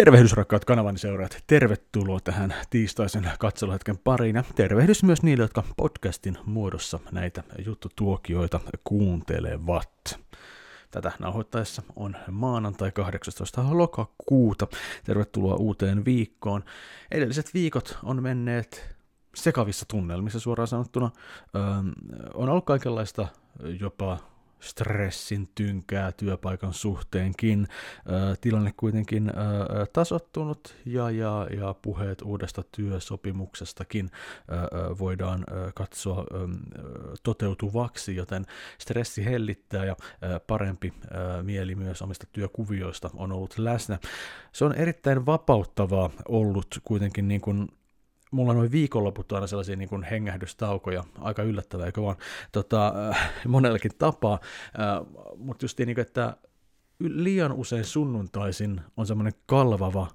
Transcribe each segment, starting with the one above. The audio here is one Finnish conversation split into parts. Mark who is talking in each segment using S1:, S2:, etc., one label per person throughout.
S1: Tervehdys rakkaat kanavani seuraajat, tervetuloa tähän tiistaisen katseluhetken pariin ja tervehdys myös niille, jotka podcastin muodossa näitä juttutuokioita kuuntelevat. Tätä nauhoittaessa on maanantai 18. lokakuuta. Tervetuloa uuteen viikkoon. Edelliset viikot on menneet sekavissa tunnelmissa suoraan sanottuna. Öö, on ollut kaikenlaista jopa stressin tynkää työpaikan suhteenkin. Tilanne kuitenkin tasottunut ja, ja, ja puheet uudesta työsopimuksestakin voidaan katsoa toteutuvaksi, joten stressi hellittää ja parempi mieli myös omista työkuvioista on ollut läsnä. Se on erittäin vapauttavaa ollut kuitenkin niin kuin mulla noin viikonloput on aina sellaisia niin kuin hengähdystaukoja, aika yllättävää, eikö vaan, tota, äh, monellakin tapaa, äh, mutta just niin kuin, että liian usein sunnuntaisin on semmoinen kalvava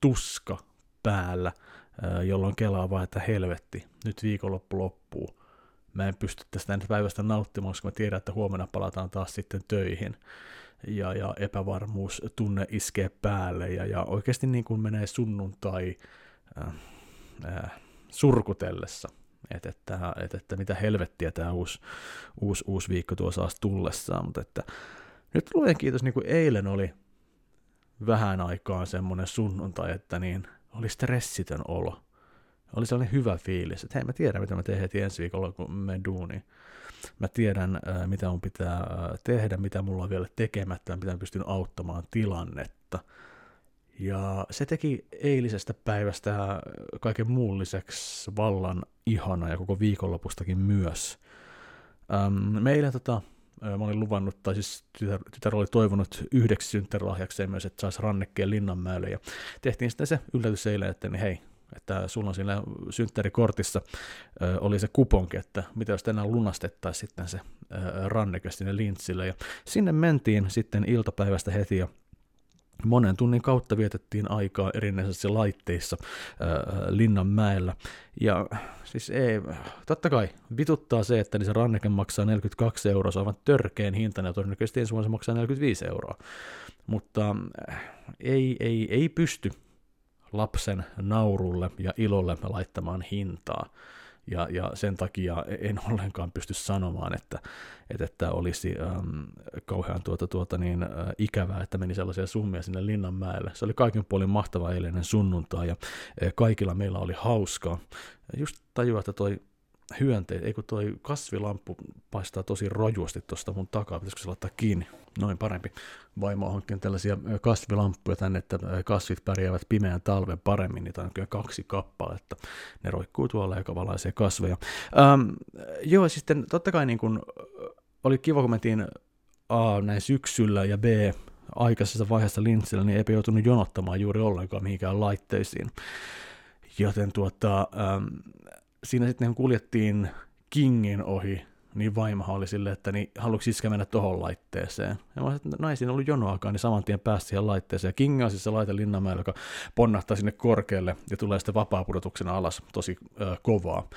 S1: tuska päällä, äh, jolloin kelaa vaan, että helvetti, nyt viikonloppu loppuu. Mä en pysty tästä päivästä nauttimaan, koska mä tiedän, että huomenna palataan taas sitten töihin. Ja, ja epävarmuus tunne iskee päälle ja, ja oikeasti niin kuin menee sunnuntai, äh, äh, surkutellessa, että, että, että, että mitä helvettiä tämä uusi, uusi, uusi viikko tuo saas tullessaan, mutta että nyt luen kiitos, niin kuin eilen oli vähän aikaa semmoinen sunnuntai, että niin oli stressitön olo. Oli sellainen hyvä fiilis, että hei mä tiedän mitä mä teen heti ensi viikolla, kun me duuni. Mä tiedän, äh, mitä mun pitää äh, tehdä, mitä mulla on vielä tekemättä, mitä mä pystyn auttamaan tilannetta. Ja se teki eilisestä päivästä kaiken muun lisäksi vallan ihana ja koko viikonlopustakin myös. Ähm, meillä tota, mä olin luvannut, tai siis tytär, tytär oli toivonut yhdeksi synttärilahjakseen myös, että saisi rannekkeen Linnanmäelle, ja tehtiin sitten se yllätys eilen, että niin hei, että sulla on siinä synttärikortissa ö, oli se kuponki, että mitä jos tänään lunastettaisiin sitten se ö, ranneke sinne lintsille, ja sinne mentiin sitten iltapäivästä heti, ja Monen tunnin kautta vietettiin aikaa erinäisissä laitteissa äh, Linnanmäellä. Ja siis ei, totta kai vituttaa se, että se ranneke maksaa 42 euroa, se on aivan törkeen hinta, ja todennäköisesti ensi vuonna se maksaa 45 euroa. Mutta äh, ei, ei, ei pysty lapsen naurulle ja ilolle laittamaan hintaa ja, ja sen takia en ollenkaan pysty sanomaan, että, että, että olisi ähm, kauhean tuota, tuota niin, äh, ikävää, että meni sellaisia summia sinne Linnanmäelle. Se oli kaiken puolin mahtava eilinen sunnuntai ja äh, kaikilla meillä oli hauskaa. Just tajua, että toi hyönteet, ei kun toi kasvilamppu paistaa tosi rojuasti tuosta mun takaa, pitäisikö se laittaa kiinni? Noin parempi. Vaimo on hankkinut tällaisia kasvilamppuja tänne, että kasvit pärjäävät pimeän talven paremmin, niitä on kyllä kaksi kappaletta. Ne roikkuu tuolla ja valaisee kasveja. Ähm, joo, sitten totta kai niin kun, oli kiva, kun mentiin A näin syksyllä ja B aikaisessa vaiheessa lintsillä, niin eipä joutunut jonottamaan juuri ollenkaan mihinkään laitteisiin. Joten tuota, ähm, siinä sitten kuljettiin Kingin ohi, niin vaimohan oli silleen, että niin, haluatko iskä mennä tuohon laitteeseen? Ja mä että no ei siinä ollut jonoakaan, niin saman tien pääsi siihen laitteeseen. Ja King on siis se laite Linnanmäellä, joka ponnahtaa sinne korkealle ja tulee sitten vapaapudotuksena alas tosi äh, kovaa.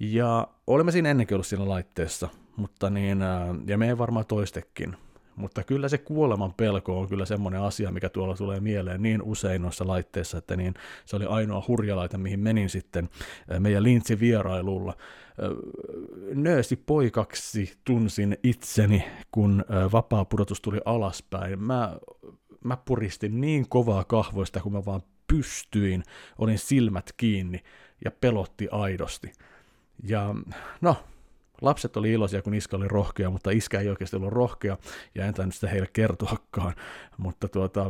S1: Ja olemme siinä ennenkin ollut siinä laitteessa, mutta niin, äh, ja me ei varmaan toistekin, mutta kyllä se kuoleman pelko on kyllä semmoinen asia, mikä tuolla tulee mieleen niin usein noissa laitteissa, että niin se oli ainoa hurjalaite, mihin menin sitten meidän Lintsin vierailulla. Nöösi poikaksi tunsin itseni, kun vapaa pudotus tuli alaspäin. Mä, mä puristin niin kovaa kahvoista, kun mä vaan pystyin, olin silmät kiinni ja pelotti aidosti. Ja no, Lapset oli iloisia, kun iskä oli rohkea, mutta iskä ei oikeasti ollut rohkea, ja en tainnut sitä heille kertoakaan. Mutta tuota,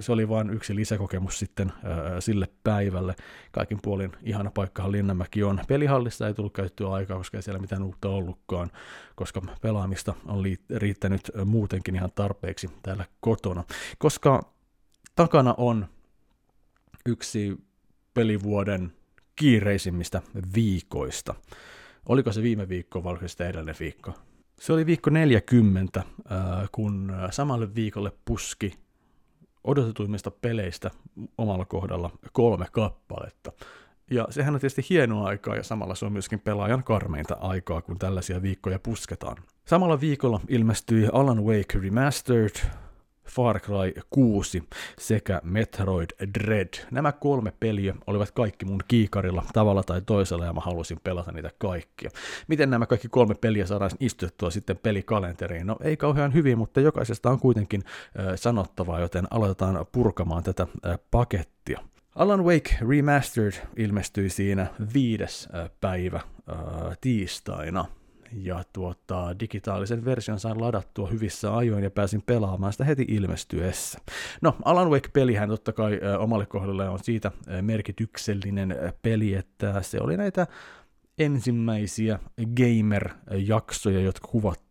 S1: se oli vain yksi lisäkokemus sitten sille päivälle. Kaikin puolin ihana paikkahan Linnanmäki on. Pelihallissa ei tullut käyttöä aikaa, koska ei siellä mitään uutta ollutkaan, koska pelaamista on riittänyt muutenkin ihan tarpeeksi täällä kotona. Koska takana on yksi pelivuoden kiireisimmistä viikoista. Oliko se viime viikko vai oliko se edellinen viikko? Se oli viikko 40, äh, kun äh, samalle viikolle puski odotetuimmista peleistä omalla kohdalla kolme kappaletta. Ja sehän on tietysti hienoa aikaa ja samalla se on myöskin pelaajan karmeinta aikaa, kun tällaisia viikkoja pusketaan. Samalla viikolla ilmestyi Alan Wake Remastered, Far Cry 6 sekä Metroid Dread. Nämä kolme peliä olivat kaikki mun kiikarilla tavalla tai toisella ja mä halusin pelata niitä kaikkia. Miten nämä kaikki kolme peliä saadaan istuttua sitten pelikalenteriin? No ei kauhean hyvin, mutta jokaisesta on kuitenkin äh, sanottavaa, joten aloitetaan purkamaan tätä äh, pakettia. Alan Wake Remastered ilmestyi siinä viides päivä tiistaina ja tuota, digitaalisen version sain ladattua hyvissä ajoin ja pääsin pelaamaan sitä heti ilmestyessä. No, Alan Wake-pelihän totta kai omalle kohdalle on siitä merkityksellinen peli, että se oli näitä ensimmäisiä gamer-jaksoja, jotka kuvattiin,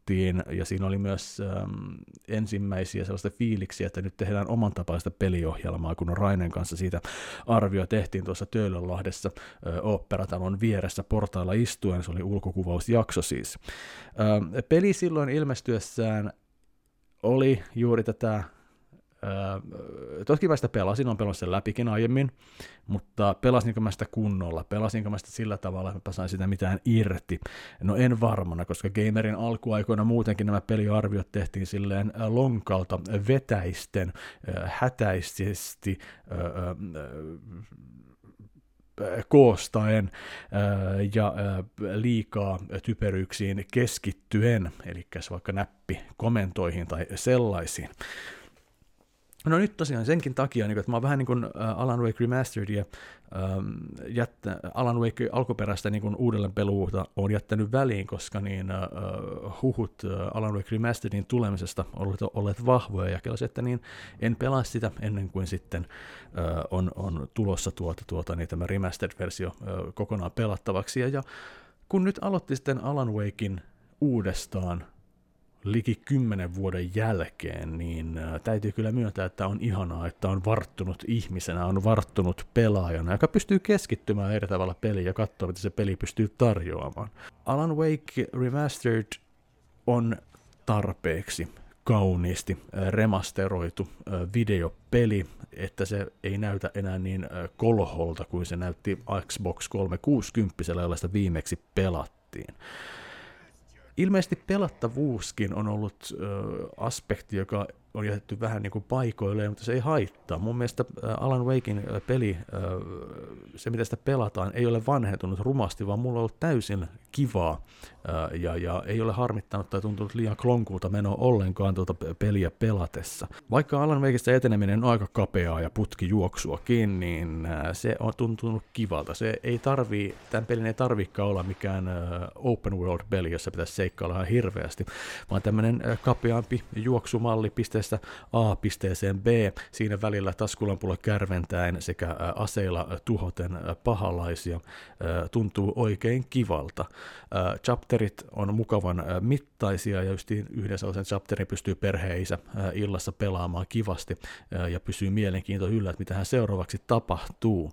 S1: ja siinä oli myös ähm, ensimmäisiä sellaista fiiliksiä, että nyt tehdään oman tapaista peliohjelmaa, kun Rainen kanssa siitä arvio tehtiin tuossa Töölönlahdessa Oopperatalon vieressä portailla istuen, se oli ulkokuvausjakso siis. Ähm, peli silloin ilmestyessään oli juuri tätä Öö, toki mä sitä pelasin, on pelannut sen läpikin aiemmin, mutta pelasinko mä sitä kunnolla, pelasinko mä sitä sillä tavalla, että mä sain sitä mitään irti. No en varmana, koska gamerin alkuaikoina muutenkin nämä peliarviot tehtiin silleen lonkalta vetäisten, hätäisesti, koostaen ja liikaa typeryyksiin keskittyen, eli vaikka näppi komentoihin tai sellaisiin. No nyt tosiaan senkin takia, niin että mä oon vähän niin kuin Alan Wake Remasteredia, jättä, Alan Wake alkuperäistä niin kuin uudelleen peluuta on jättänyt väliin, koska niin, uh, huhut uh, Alan Wake Remasteredin tulemisesta ovat olleet vahvoja, ja kelasin, että niin en pelaa sitä ennen kuin sitten on, on tulossa tuota, tuota, niin tämä remastered-versio kokonaan pelattavaksi, ja, ja kun nyt aloitti sitten Alan Wakein uudestaan, liki kymmenen vuoden jälkeen, niin täytyy kyllä myöntää, että on ihanaa, että on varttunut ihmisenä, on varttunut pelaajana, joka pystyy keskittymään eri tavalla peliin ja katsoa, mitä se peli pystyy tarjoamaan. Alan Wake Remastered on tarpeeksi kauniisti remasteroitu videopeli, että se ei näytä enää niin kolholta kuin se näytti Xbox 360, jolla sitä viimeksi pelattiin. Ilmeisesti pelattavuuskin on ollut ö, aspekti, joka on jätetty vähän niin kuin paikoilleen, mutta se ei haittaa. Mun mielestä Alan Wakein peli, se mitä sitä pelataan, ei ole vanhentunut rumasti, vaan mulla on ollut täysin kivaa ja, ja ei ole harmittanut tai tuntunut liian klonkulta menoa ollenkaan tuota peliä pelatessa. Vaikka Alan Wakeista eteneminen on aika kapeaa ja putki juoksuakin, niin se on tuntunut kivalta. Se ei tarvii, tämän pelin ei tarvikaan olla mikään open world peli, jossa pitäisi seikkailla ihan hirveästi, vaan tämmöinen kapeampi juoksumalli pisteestä A pisteeseen B, siinä välillä taskulampulla kärventäen sekä aseilla tuhoten pahalaisia, tuntuu oikein kivalta. Chapterit on mukavan mittaisia ja just yhden sellaisen chapterin pystyy perheisä illassa pelaamaan kivasti ja pysyy mielenkiinto yllä, että mitä hän seuraavaksi tapahtuu.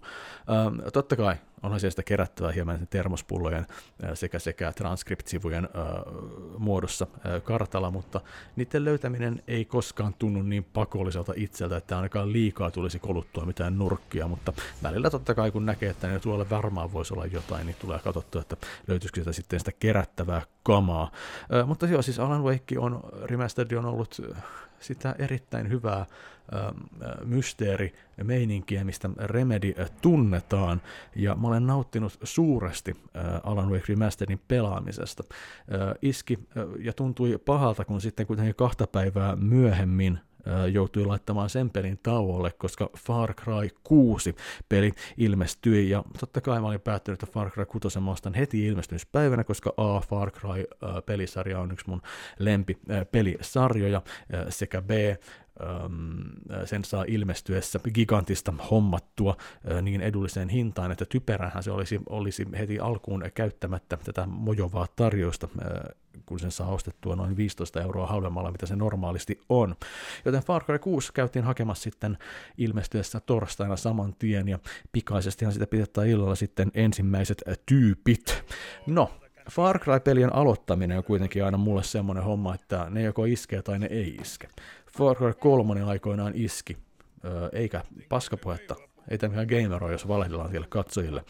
S1: Totta kai onhan sieltä kerättävää hieman termospullojen sekä, sekä transkriptsivujen muodossa kartalla, mutta niiden löytäminen ei koskaan tunnu niin pakolliselta itseltä, että ainakaan liikaa tulisi koluttua mitään nurkkia, mutta välillä totta kai kun näkee, että ne tuolla varmaan voisi olla jotain, niin tulee katsottua, että löytyisikö sitä sitten sitä kerättävää kamaa. Mutta joo, siis Alan Wake on, Remastered on ollut sitä erittäin hyvää mysteeri meininkiä, mistä Remedy tunnetaan, ja mä olen nauttinut suuresti Alan Wake Remasteredin pelaamisesta. Iski ja tuntui pahalta, kun sitten kuitenkin kahta päivää myöhemmin joutui laittamaan sen pelin tauolle, koska Far Cry 6 peli ilmestyi, ja totta kai mä olin päättänyt, että Far Cry 6 mä ostan heti ilmestymispäivänä, koska A, Far Cry-pelisarja on yksi mun lempi pelisarjoja, sekä B, sen saa ilmestyessä gigantista hommattua niin edulliseen hintaan, että typerähän se olisi, olisi heti alkuun käyttämättä tätä mojovaa tarjousta, kun sen saa ostettua noin 15 euroa halvemmalla, mitä se normaalisti on. Joten Far Cry 6 käytiin hakemassa sitten ilmestyessä torstaina saman tien, ja pikaisestihan sitä pidetään illalla sitten ensimmäiset tyypit. No, Far Cry-pelien aloittaminen on kuitenkin aina mulle semmoinen homma, että ne joko iskee tai ne ei iske. Far Cry 3 aikoinaan iski, eikä paskapuhetta, Ei tämä mikään gamer ole, jos valehdellaan siellä katsojille.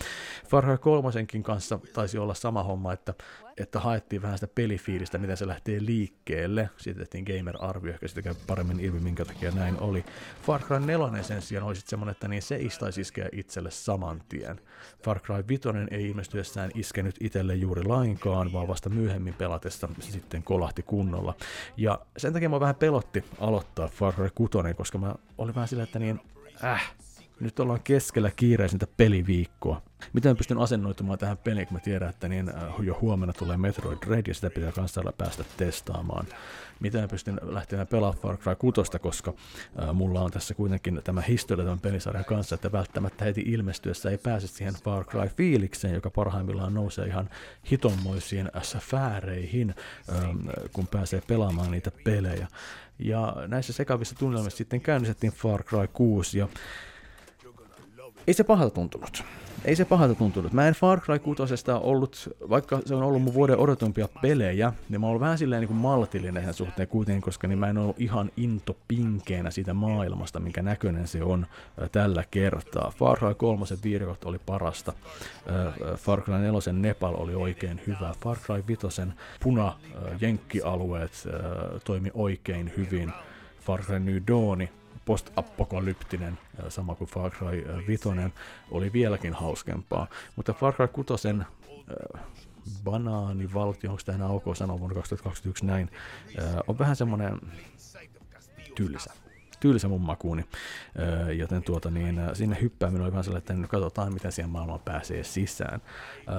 S1: Far Cry 3 kanssa taisi olla sama homma, että, että haettiin vähän sitä pelifiilistä, miten se lähtee liikkeelle. Siitä tehtiin gamer-arvio, ehkä sitä käy paremmin ilmi, minkä takia näin oli. Far Cry 4 sen sijaan oli sitten semmoinen, että niin se istaisi iskeä itselle saman tien. Far Cry 5 ei ilmestyessään iskenyt itselle juuri lainkaan, vaan vasta myöhemmin pelatessa se sitten kolahti kunnolla. Ja sen takia mä vähän pelotti aloittaa Far Cry 6, koska mä olin vähän sillä, että niin, äh, nyt ollaan keskellä kiireisintä peliviikkoa. Miten pystyn asennoitumaan tähän peliin, kun mä tiedän, että niin äh, jo huomenna tulee Metroid Red ja sitä pitää kanssa päästä testaamaan. Miten pystyn lähtemään pelaamaan Far Cry 6, koska äh, mulla on tässä kuitenkin tämä historia tämän pelisarjan kanssa, että välttämättä heti ilmestyessä ei pääse siihen Far Cry-fiilikseen, joka parhaimmillaan nousee ihan hitonmoisiin sfääreihin, ähm, kun pääsee pelaamaan niitä pelejä. Ja näissä sekavissa tunnelmissa sitten käynnistettiin Far Cry 6 ja ei se pahalta tuntunut. Ei se pahalta tuntunut. Mä en Far Cry 6 ollut, vaikka se on ollut mun vuoden odotumpia pelejä, niin mä oon vähän silleen niin maltillinen sen suhteen kuitenkin, koska niin mä en ollut ihan into pinkeenä siitä maailmasta, minkä näköinen se on äh, tällä kertaa. Far Cry 3 viirikot oli parasta. Äh, Far Cry 4 Nepal oli oikein hyvä. Far Cry 5 puna äh, jenkkialueet äh, toimi oikein hyvin. Far Cry New Dawn post-apokalyptinen, sama kuin Far Cry 5, oli vieläkin hauskempaa. Mutta Far Cry 6 äh, banaanivaltio, onko tämä enää ok sanoa vuonna 2021 näin, äh, on vähän semmoinen tylsä tylsä mun makuuni. Öö, joten tuota, niin, sinne hyppääminen oli vähän sellainen, että nyt katsotaan, miten siihen maailmaan pääsee sisään. Öö,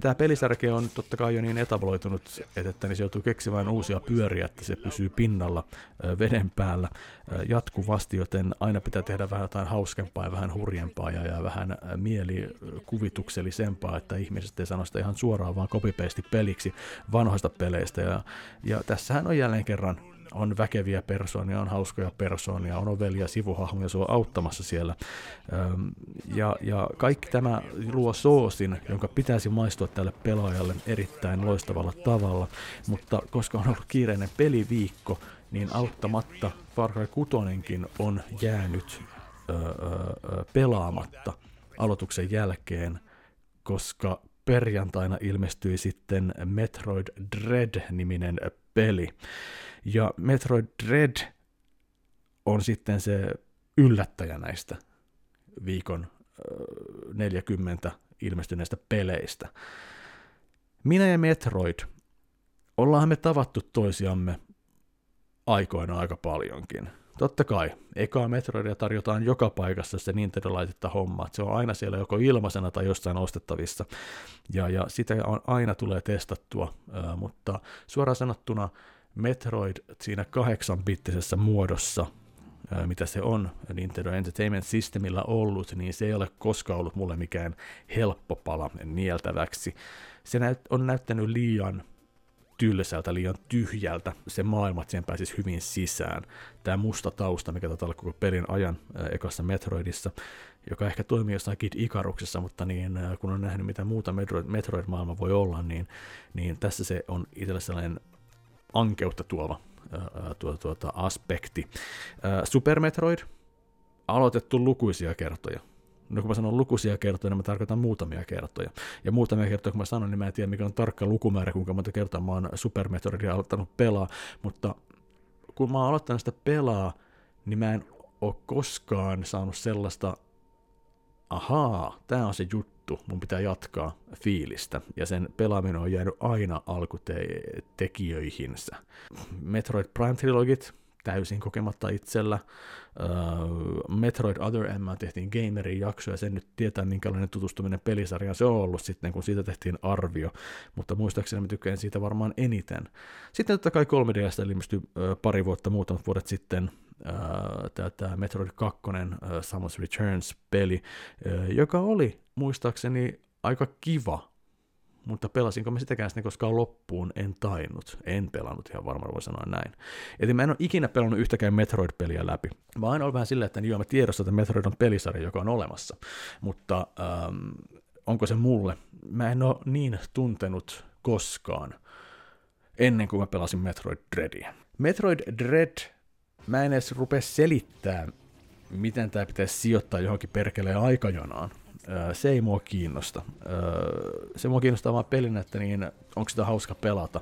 S1: tämä pelisarke on totta kai jo niin etabloitunut, että, että niin se joutuu keksimään uusia pyöriä, että se pysyy pinnalla öö, veden päällä öö, jatkuvasti, joten aina pitää tehdä vähän jotain hauskempaa ja vähän hurjempaa ja, ja vähän mielikuvituksellisempaa, että ihmiset ei sano sitä ihan suoraan, vaan copy peliksi vanhoista peleistä. Ja, ja tässähän on jälleen kerran on väkeviä persoonia, on hauskoja persoonia, on ovelia sivuhahmoja sua auttamassa siellä. Ja, ja kaikki tämä luo soosin, jonka pitäisi maistua tälle pelaajalle erittäin loistavalla tavalla, mutta koska on ollut kiireinen peliviikko, niin auttamatta Far Cry 6 on jäänyt pelaamatta aloituksen jälkeen, koska perjantaina ilmestyi sitten Metroid Dread-niminen peli. Ja Metroid Dread on sitten se yllättäjä näistä viikon 40 ilmestyneistä peleistä. Minä ja Metroid, ollaan me tavattu toisiamme aikoina aika paljonkin. Totta kai, ekaa Metroidia tarjotaan joka paikassa se Nintendo-laitetta homma, se on aina siellä joko ilmaisena tai jossain ostettavissa, ja, ja sitä on, aina tulee testattua, mutta suoraan sanottuna Metroid siinä kahdeksanbittisessä muodossa, mitä se on Nintendo Entertainment Systemillä ollut, niin se ei ole koskaan ollut mulle mikään helppo pala nieltäväksi. Se on näyttänyt liian tylsältä, liian tyhjältä se maailma, että siihen pääsisi hyvin sisään. Tämä musta tausta, mikä tätä koko pelin ajan äh, ekassa Metroidissa, joka ehkä toimii jossain Kid Ikaruksessa, mutta niin, kun on nähnyt mitä muuta Metroid, Metroid-maailma voi olla, niin, niin tässä se on itselle sellainen ankeutta tuova tuota, tuota, aspekti. Super Metroid, aloitettu lukuisia kertoja. No kun mä sanon lukuisia kertoja, niin mä tarkoitan muutamia kertoja. Ja muutamia kertoja, kun mä sanon, niin mä en tiedä mikä on tarkka lukumäärä, kuinka monta kertaa mä oon Super Metroidia aloittanut pelaa, mutta kun mä oon aloittanut sitä pelaa, niin mä en ole koskaan saanut sellaista, ahaa, tää on se juttu, juttu, mun pitää jatkaa fiilistä, ja sen pelaaminen on jäänyt aina alkutekijöihinsä. Metroid Prime Trilogit, täysin kokematta itsellä. Uh, Metroid Other M tehtiin Gamerin jakso, ja sen nyt tietää, minkälainen tutustuminen pelisarjaan se on ollut sitten, kun siitä tehtiin arvio, mutta muistaakseni mä tykkään siitä varmaan eniten. Sitten totta kai 3DS ilmestyi uh, pari vuotta, muutamat vuodet sitten, tämä Metroid 2 uh, Samus Returns-peli, uh, joka oli muistaakseni aika kiva, mutta pelasinko mä sitäkään sitten koskaan loppuun, en tainnut. En pelannut ihan varmaan, voi sanoa näin. Eli mä en ole ikinä pelannut yhtäkään Metroid-peliä läpi. Mä aina ollut vähän silleen, että niin joo, mä tiedostan, että Metroid on pelisarja, joka on olemassa. Mutta ähm, onko se mulle? Mä en ole niin tuntenut koskaan ennen kuin mä pelasin Metroid Dreadia. Metroid Dread, mä en edes rupea selittää, miten tämä pitäisi sijoittaa johonkin perkeleen aikajonaan, se ei mua kiinnosta. Se mua kiinnostaa vaan pelinä, että niin, onko sitä hauska pelata.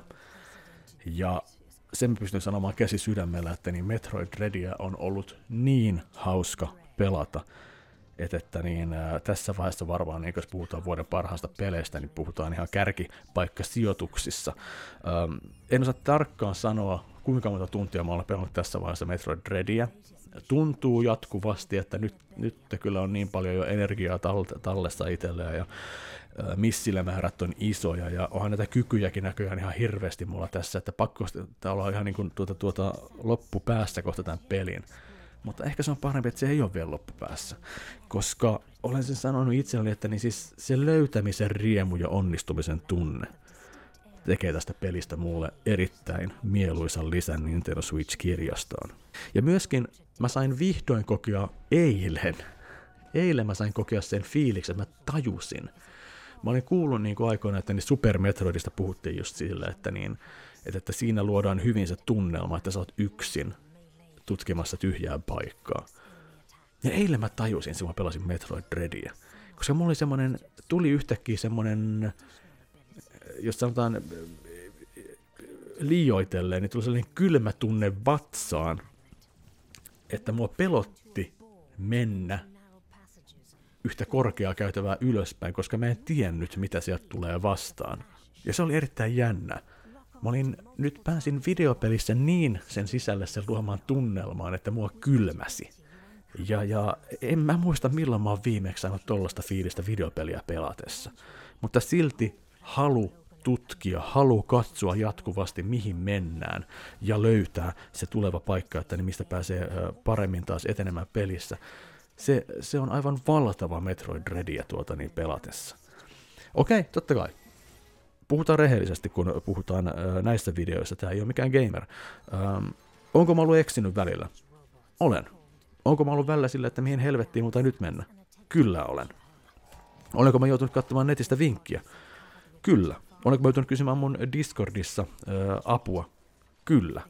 S1: Ja sen pystyn sanomaan käsi sydämellä, että niin Metroid Dreadia on ollut niin hauska pelata, että, että niin, tässä vaiheessa varmaan, niin jos puhutaan vuoden parhaasta peleistä, niin puhutaan ihan kärkipaikkasijoituksissa. Ähm, en osaa tarkkaan sanoa, kuinka monta tuntia mä olen pelannut tässä vaiheessa Metroid Dreadia. Tuntuu jatkuvasti, että nyt, nyt kyllä on niin paljon jo energiaa tallessa itselleen ja missilemäärät on isoja ja onhan näitä kykyjäkin näköjään ihan hirveästi mulla tässä, että pakko olla ihan niin kuin tuota, tuota loppupäässä kohta tämän pelin. Mutta ehkä se on parempi, että se ei ole vielä loppupäässä, koska olen sen sanonut itselleni, että niin siis se löytämisen riemu ja onnistumisen tunne tekee tästä pelistä mulle erittäin mieluisan lisän Nintendo Switch-kirjastoon. Ja myöskin mä sain vihdoin kokea eilen, eilen mä sain kokea sen fiiliksen, että mä tajusin, Mä olin kuullut niin kuin aikoina, että niin Super Metroidista puhuttiin just sillä, että, niin, että, että siinä luodaan hyvin se tunnelma, että sä oot yksin tutkimassa tyhjää paikkaa. Ja eilen mä tajusin, kun mä pelasin Metroid Dreadia. Koska mulla oli semmonen, tuli yhtäkkiä semmonen, jos sanotaan liioitelleen, niin tuli sellainen kylmä tunne vatsaan, että mua pelotti mennä yhtä korkeaa käytävää ylöspäin, koska mä en tiennyt, mitä sieltä tulee vastaan. Ja se oli erittäin jännä. Mä olin, nyt pääsin videopelissä niin sen sisälle sen luomaan tunnelmaan, että mua kylmäsi. Ja, ja en mä muista milloin mä oon viimeksi saanut tollasta fiilistä videopeliä pelatessa. Mutta silti halu tutkia, halu katsoa jatkuvasti, mihin mennään, ja löytää se tuleva paikka, että niin mistä pääsee paremmin taas etenemään pelissä se, se on aivan valtava Metroid Dreadia tuota niin pelatessa. Okei, totta kai. Puhutaan rehellisesti, kun puhutaan näistä videoista. Tämä ei ole mikään gamer. Ähm, onko mä ollut eksinyt välillä? Olen. Onko mä ollut välillä sillä, että mihin helvettiin mutta nyt mennä? Kyllä olen. Olenko mä joutunut katsomaan netistä vinkkiä? Kyllä. Olenko mä joutunut kysymään mun Discordissa äh, apua? Kyllä.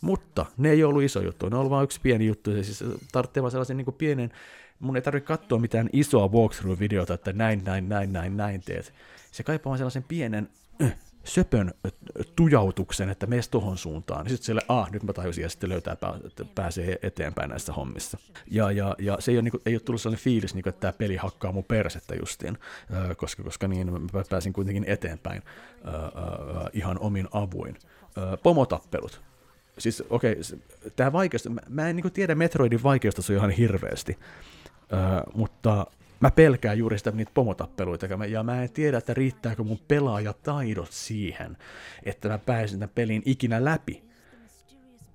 S1: Mutta ne ei ollut iso juttu, ne on vain yksi pieni juttu, se siis tarvitsee vaan sellaisen niin pienen, mun ei tarvitse katsoa mitään isoa walkthrough-videota, että näin, näin, näin, näin, näin teet. Se kaipaa vaan sellaisen pienen äh, söpön tujautuksen, että mees tohon suuntaan. Sitten sille, ah, nyt mä tajusin, ja sitten löytää, pääsee eteenpäin näissä hommissa. Ja, ja, ja se ei ole, niin kuin, ei ole tullut sellainen fiilis, niin kuin, että tämä peli hakkaa mun persettä justiin, koska, koska niin mä pääsin kuitenkin eteenpäin ihan omin avuin. Pomotappelut siis okei, okay, tämä vaikeus, mä, en niin tiedä Metroidin vaikeustaso ihan hirveästi, mutta mä pelkään juuri sitä niitä pomotappeluita, ja mä en tiedä, että riittääkö mun pelaajataidot siihen, että mä pääsin tämän pelin ikinä läpi.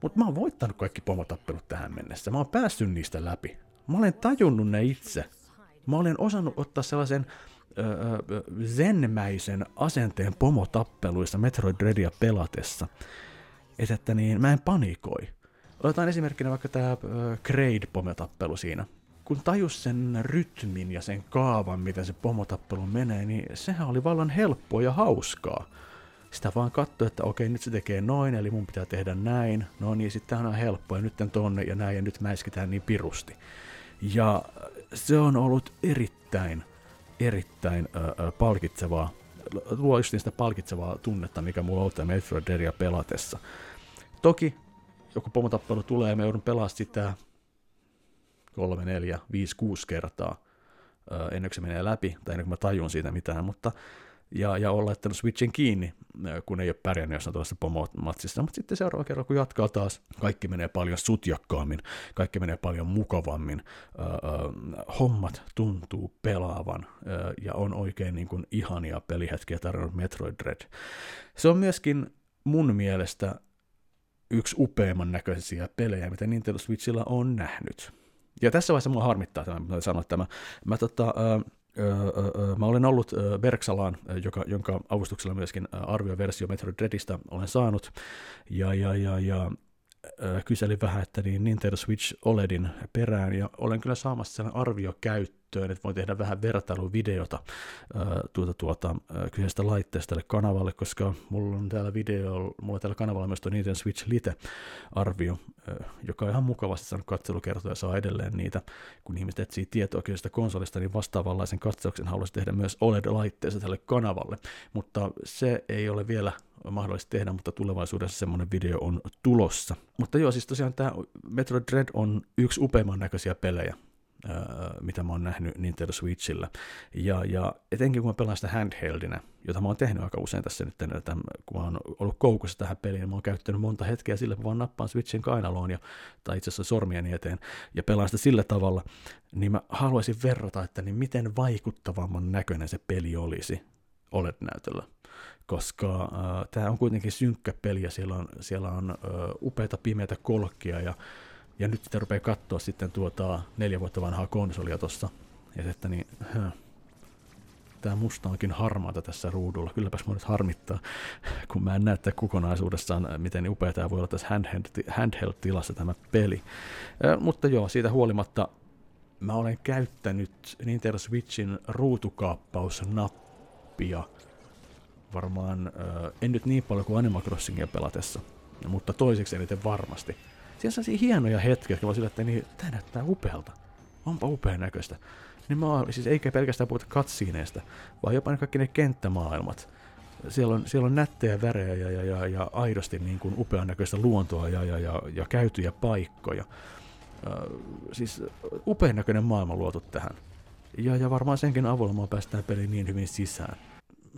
S1: Mutta mä oon voittanut kaikki pomotappelut tähän mennessä, mä oon päässyt niistä läpi. Mä olen tajunnut ne itse. Mä olen osannut ottaa sellaisen zenmäisen asenteen pomotappeluissa Metroid Dreadia pelatessa, että, niin, mä en panikoi. Otetaan esimerkkinä vaikka tämä Kraid-pomotappelu siinä. Kun tajus sen rytmin ja sen kaavan, miten se pomotappelu menee, niin sehän oli vallan helppoa ja hauskaa. Sitä vaan katsoi, että okei, nyt se tekee noin, eli mun pitää tehdä näin. No niin, sitten on helppoa, ja nyt tonne ja näin, ja nyt mäiskitään niin pirusti. Ja se on ollut erittäin, erittäin äh, palkitsevaa luo just sitä palkitsevaa tunnetta, mikä mulla on ollut Metroideria pelatessa. Toki joku pomotappelu tulee ja me joudun pelaamaan sitä 3, 4, 5, 6 kertaa ennen kuin se menee läpi, tai ennen kuin mä tajun siitä mitään, mutta ja, ja olla laittanut Switchin kiinni, kun ei ole pärjännyt jossain tuossa pomomatsissa. Mutta sitten seuraava kerran, kun jatkaa taas, kaikki menee paljon sutjakkaammin, kaikki menee paljon mukavammin, öö, hommat tuntuu pelaavan öö, ja on oikein niin kuin ihania pelihetkiä tarjonnut Metroid Dread. Se on myöskin mun mielestä yksi upeimman näköisiä pelejä, mitä Nintendo Switchillä on nähnyt. Ja tässä vaiheessa mua harmittaa tämä, sanoa tämä. Mä tota, öö, mä olen ollut Berksalaan, joka, jonka avustuksella myöskin arvioversio Metroid Dreadista olen saanut, ja, ja, ja, ja kyselin vähän, että niin Nintendo Switch OLEDin perään, ja olen kyllä saamassa sellainen arvio käyttöön, että voin tehdä vähän vertailuvideota tuota, tuota, kyseisestä laitteesta tälle kanavalle, koska mulla on täällä video, mulla on täällä kanavalla myös tuo Nintendo Switch Lite-arvio, joka on ihan mukavasti saanut katselukertoja, saa edelleen niitä, kun ihmiset etsii tietoa kyseisestä konsolista, niin vastaavanlaisen katsauksen haluaisin tehdä myös OLED-laitteessa tälle kanavalle, mutta se ei ole vielä mahdollista tehdä, mutta tulevaisuudessa semmoinen video on tulossa. Mutta joo, siis tosiaan tämä Metroid Dread on yksi upeimman näköisiä pelejä, mitä mä oon nähnyt Nintendo Switchillä. Ja, ja etenkin kun mä pelaan sitä handheldinä, jota mä oon tehnyt aika usein tässä nyt, että kun mä oon ollut koukussa tähän peliin, niin mä oon käyttänyt monta hetkeä sillä, kun vaan nappaan Switchin kainaloon, ja, tai itse asiassa sormieni eteen, ja pelaan sitä sillä tavalla, niin mä haluaisin verrata, että niin miten vaikuttavamman näköinen se peli olisi OLED-näytöllä koska äh, tämä on kuitenkin synkkä peli ja siellä on, siellä on äh, upeita pimeitä kolkkia ja, ja nyt sitä rupeaa katsoa sitten tuota neljä vuotta vanhaa konsolia tuossa ja että niin, äh, tämä musta onkin harmaata tässä ruudulla. Kylläpäs mua nyt harmittaa, kun mä en näe tätä kokonaisuudessaan, miten upea tämä voi olla tässä handheld-tilassa tämä peli. Äh, mutta joo, siitä huolimatta mä olen käyttänyt Nintendo Switchin ruutukaappausnappia – varmaan, en nyt niin paljon kuin Animal Crossingia pelatessa, mutta toiseksi eniten varmasti. Siinä on sellaisia hienoja hetkiä, jotka sillä, että niin, tämä näyttää upealta. Onpa upean näköistä. Niin mä, siis eikä pelkästään puhuta katsiineista, vaan jopa ne kaikki ne kenttämaailmat. Siellä on, siellä on nättejä värejä ja, ja, ja, ja aidosti niin kuin upean näköistä luontoa ja, ja, ja, ja käytyjä paikkoja. Äh, siis upean näköinen maailma luotu tähän. Ja, ja varmaan senkin avulla mä päästään peliin niin hyvin sisään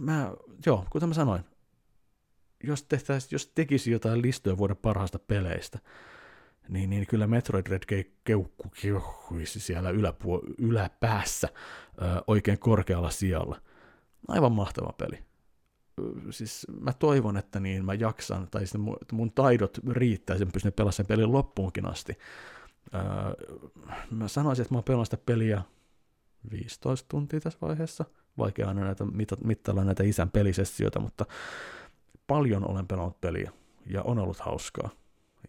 S1: mä, joo, kuten mä sanoin, jos, tehtäisi, jos tekisi jotain listoja vuoden parhaista peleistä, niin, niin kyllä Metroid Red keukku keuhkuisi siellä yläpuo, yläpäässä ö, oikein korkealla sijalla. Aivan mahtava peli. Siis mä toivon, että niin mä jaksan, tai sitten mun, mun taidot riittää, sen pystyn pelaamaan sen pelin loppuunkin asti. Öö, mä sanoisin, että mä oon pelannut sitä peliä 15 tuntia tässä vaiheessa – vaikea aina näitä, mittailla näitä isän pelisessioita, mutta paljon olen pelannut peliä ja on ollut hauskaa.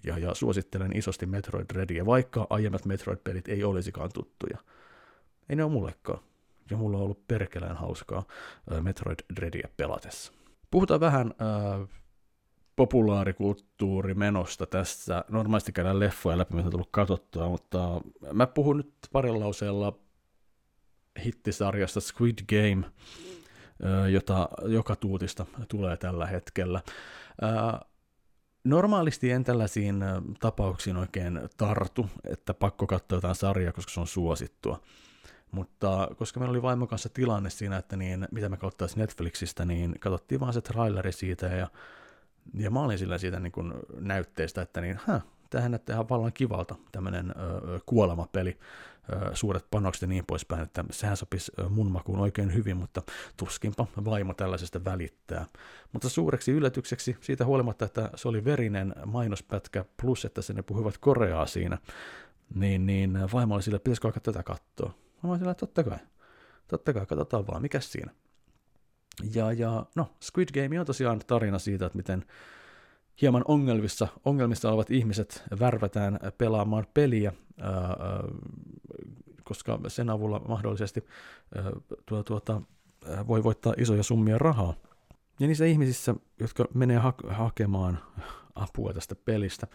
S1: Ja, ja suosittelen isosti Metroid Dreadia, vaikka aiemmat Metroid-pelit ei olisikaan tuttuja. Ei ne ole mullekaan. Ja mulla on ollut perkelään hauskaa Metroid Dreadia pelatessa. Puhutaan vähän äh, populaarikulttuurimenosta tässä. Normaalisti käydään leffoja läpi, mitä on tullut katsottua, mutta mä puhun nyt parilla lauseella hittisarjasta Squid Game, jota joka tuutista tulee tällä hetkellä. Normaalisti en tällaisiin tapauksiin oikein tartu, että pakko katsoa jotain sarjaa, koska se on suosittua. Mutta koska meillä oli vaimon kanssa tilanne siinä, että niin, mitä me katsottaisiin Netflixistä, niin katsottiin vaan se traileri siitä ja, ja mä olin sillä siitä niin kuin näytteestä, että niin, hä, tämähän näyttää ihan vallan kivalta, tämmöinen kuolemapeli, suuret panokset ja niin poispäin, että sehän sopisi mun makuun oikein hyvin, mutta tuskinpa vaimo tällaisesta välittää. Mutta suureksi yllätykseksi siitä huolimatta, että se oli verinen mainospätkä, plus että se ne puhuivat koreaa siinä, niin, niin vaimo oli sillä, pitäisikö alkaa tätä katsoa. Mä olin sillä, totta kai, totta kai, katsotaan vaan, mikä siinä. Ja, ja no, Squid Game on tosiaan tarina siitä, että miten hieman ongelmissa, ongelmissa olevat ihmiset värvätään pelaamaan peliä, koska sen avulla mahdollisesti tuota, tuota, voi voittaa isoja summia rahaa. Ja niissä ihmisissä, jotka menee ha- hakemaan apua tästä pelistä,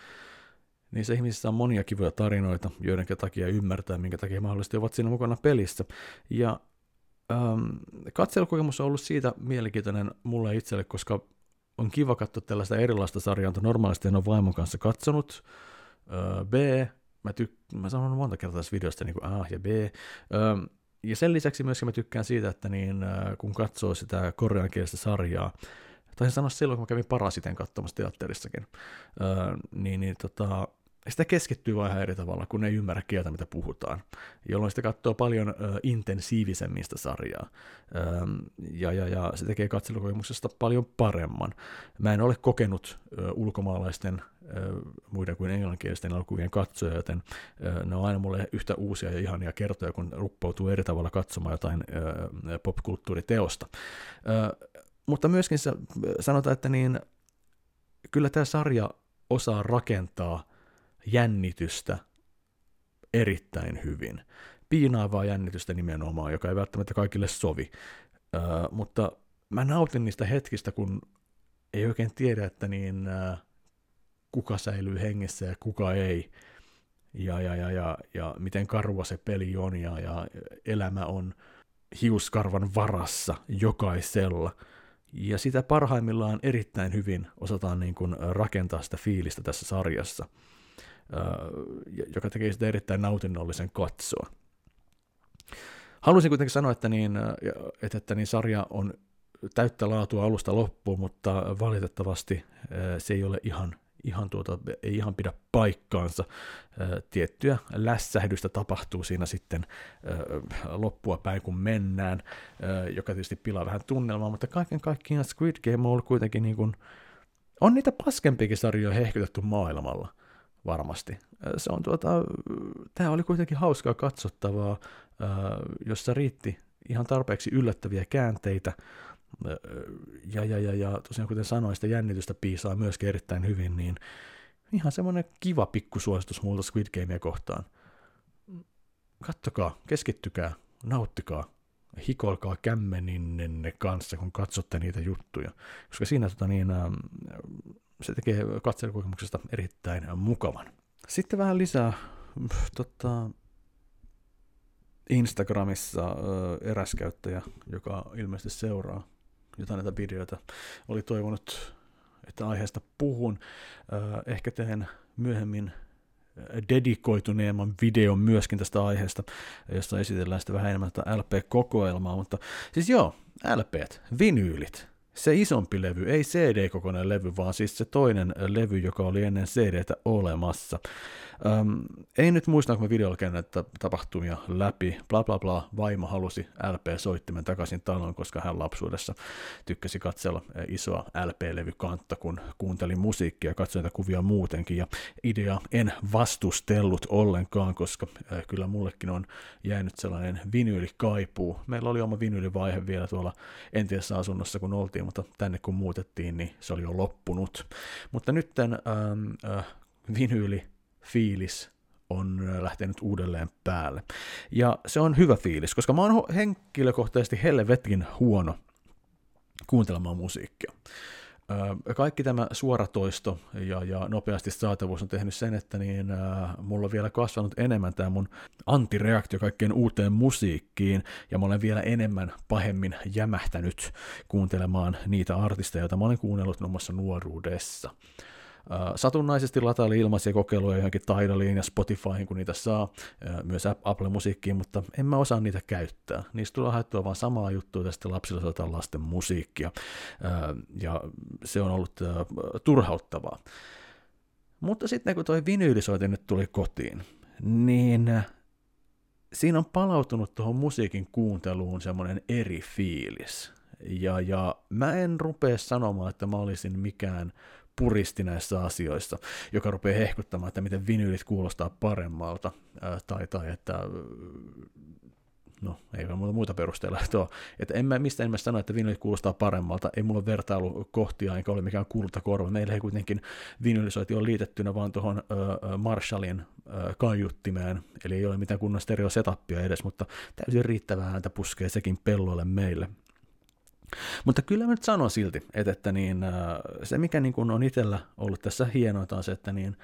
S1: niissä ihmisissä on monia kivoja tarinoita, joiden takia ymmärtää, minkä takia mahdollisesti ovat siinä mukana pelissä. Ja ähm, katselukokemus on ollut siitä mielenkiintoinen mulle itselle, koska on kiva katsoa tällaista erilaista sarjaa, jota normaalisti en ole vaimon kanssa katsonut. B, mä, tyk- mä sanon monta kertaa tässä videosta niin kuin A ja B. Ja sen lisäksi myöskin mä tykkään siitä, että niin, kun katsoo sitä koreankielistä sarjaa, taisin sanoa silloin, kun mä kävin Parasiten katsomassa teatterissakin, öö, niin, niin tota, sitä keskittyy ihan eri tavalla, kun ei ymmärrä kieltä, mitä puhutaan, jolloin sitä katsoo paljon ö, intensiivisemmin sitä sarjaa, ö, ja, ja, ja se tekee katselukokemuksesta paljon paremman. Mä en ole kokenut ö, ulkomaalaisten ö, muiden kuin englanninkielisten elokuvien katsoja, joten ö, ne on aina mulle yhtä uusia ja ihania kertoja, kun ruppoutuu eri tavalla katsomaan jotain ö, popkulttuuriteosta. Ö, mutta myöskin sanotaan, että niin, kyllä tämä sarja osaa rakentaa – jännitystä erittäin hyvin. Piinaavaa jännitystä nimenomaan, joka ei välttämättä kaikille sovi. Ö, mutta mä nautin niistä hetkistä, kun ei oikein tiedä, että niin, ö, kuka säilyy hengessä ja kuka ei. Ja, ja, ja, ja, ja miten karua se peli on ja, ja elämä on hiuskarvan varassa jokaisella. Ja sitä parhaimmillaan erittäin hyvin osataan niin kuin rakentaa sitä fiilistä tässä sarjassa, joka tekee sitä erittäin nautinnollisen katsoa. Haluaisin kuitenkin sanoa, että, niin, että, että niin sarja on täyttä laatua alusta loppuun, mutta valitettavasti se ei ole ihan ihan tuota, ei ihan pidä paikkaansa. Tiettyä lässähdystä tapahtuu siinä sitten loppua päin, kun mennään, joka tietysti pilaa vähän tunnelmaa, mutta kaiken kaikkiaan Squid Game on ollut kuitenkin niin kuin, on niitä paskempiakin sarjoja hehkytetty maailmalla varmasti. Se on tuota, tämä oli kuitenkin hauskaa katsottavaa, jossa riitti ihan tarpeeksi yllättäviä käänteitä, ja, ja, ja, ja tosiaan kuten sanoin, sitä jännitystä piisaa myöskin erittäin hyvin, niin ihan semmoinen kiva pikkusuositus muulta Squid Gamea kohtaan. Kattokaa, keskittykää, nauttikaa, hikoilkaa kämmeninne kanssa, kun katsotte niitä juttuja, koska siinä tota, niin, se tekee katselukokemuksesta erittäin mukavan. Sitten vähän lisää tota, Instagramissa eräs käyttäjä, joka ilmeisesti seuraa jotain näitä videoita, oli toivonut, että aiheesta puhun. Ehkä teen myöhemmin dedikoituneemman videon myöskin tästä aiheesta, jossa esitellään sitä vähän enemmän tätä LP-kokoelmaa, mutta siis joo, LP, vinyylit, se isompi levy, ei CD-kokoinen levy, vaan siis se toinen levy, joka oli ennen CDtä olemassa. Öm, ei nyt muista, kun me videolla käyn näitä tapahtumia läpi, bla bla bla, vaimo halusi LP-soittimen takaisin taloon, koska hän lapsuudessa tykkäsi katsella isoa LP-levykantta, kun kuunteli musiikkia ja katsoi näitä kuvia muutenkin, ja idea en vastustellut ollenkaan, koska kyllä mullekin on jäänyt sellainen vinyylikaipuu. Meillä oli oma vinyylivaihe vielä tuolla entisessä asunnossa, kun oltiin, mutta tänne kun muutettiin, niin se oli jo loppunut. Mutta nyt tämän ähm, äh, vinyyli fiilis on lähtenyt uudelleen päälle. Ja se on hyvä fiilis, koska mä oon henkilökohtaisesti helvetin huono kuuntelemaan musiikkia. Kaikki tämä suoratoisto ja, ja nopeasti saatavuus on tehnyt sen, että niin, äh, mulla on vielä kasvanut enemmän tämä mun antireaktio kaikkeen uuteen musiikkiin, ja mä olen vielä enemmän pahemmin jämähtänyt kuuntelemaan niitä artisteja, joita mä olen kuunnellut muun muassa nuoruudessa. Satunnaisesti lataili ilmaisia kokeiluja johonkin Tidaliin ja Spotifyhin, kun niitä saa, myös Apple-musiikkiin, mutta en mä osaa niitä käyttää. Niistä tulee haettua vaan samaa juttua tästä lapsilla soitetaan lasten musiikkia, ja se on ollut turhauttavaa. Mutta sitten kun toi vinyylisoite nyt tuli kotiin, niin siinä on palautunut tuohon musiikin kuunteluun semmoinen eri fiilis. Ja, ja mä en rupea sanomaan, että mä olisin mikään puristi näissä asioissa, joka rupeaa hehkuttamaan, että miten vinyylit kuulostaa paremmalta, tai, tai että no ei ole muuta perusteella, että, että en mä, mistä en mä sano, että vinylit kuulostaa paremmalta, ei mulla ole vertailukohtia, enkä ole mikään kultakorva, meillä ei kuitenkin vinylisointi on liitettynä vaan tuohon Marshallin äh, kaiuttimeen, eli ei ole mitään kunnon stereosetapia edes, mutta täysin riittävää ääntä puskee sekin pelloille meille. Mutta kyllä mä nyt sanon silti, että, että niin, äh, se mikä niin kuin on itsellä ollut tässä hienointa on se, että niin,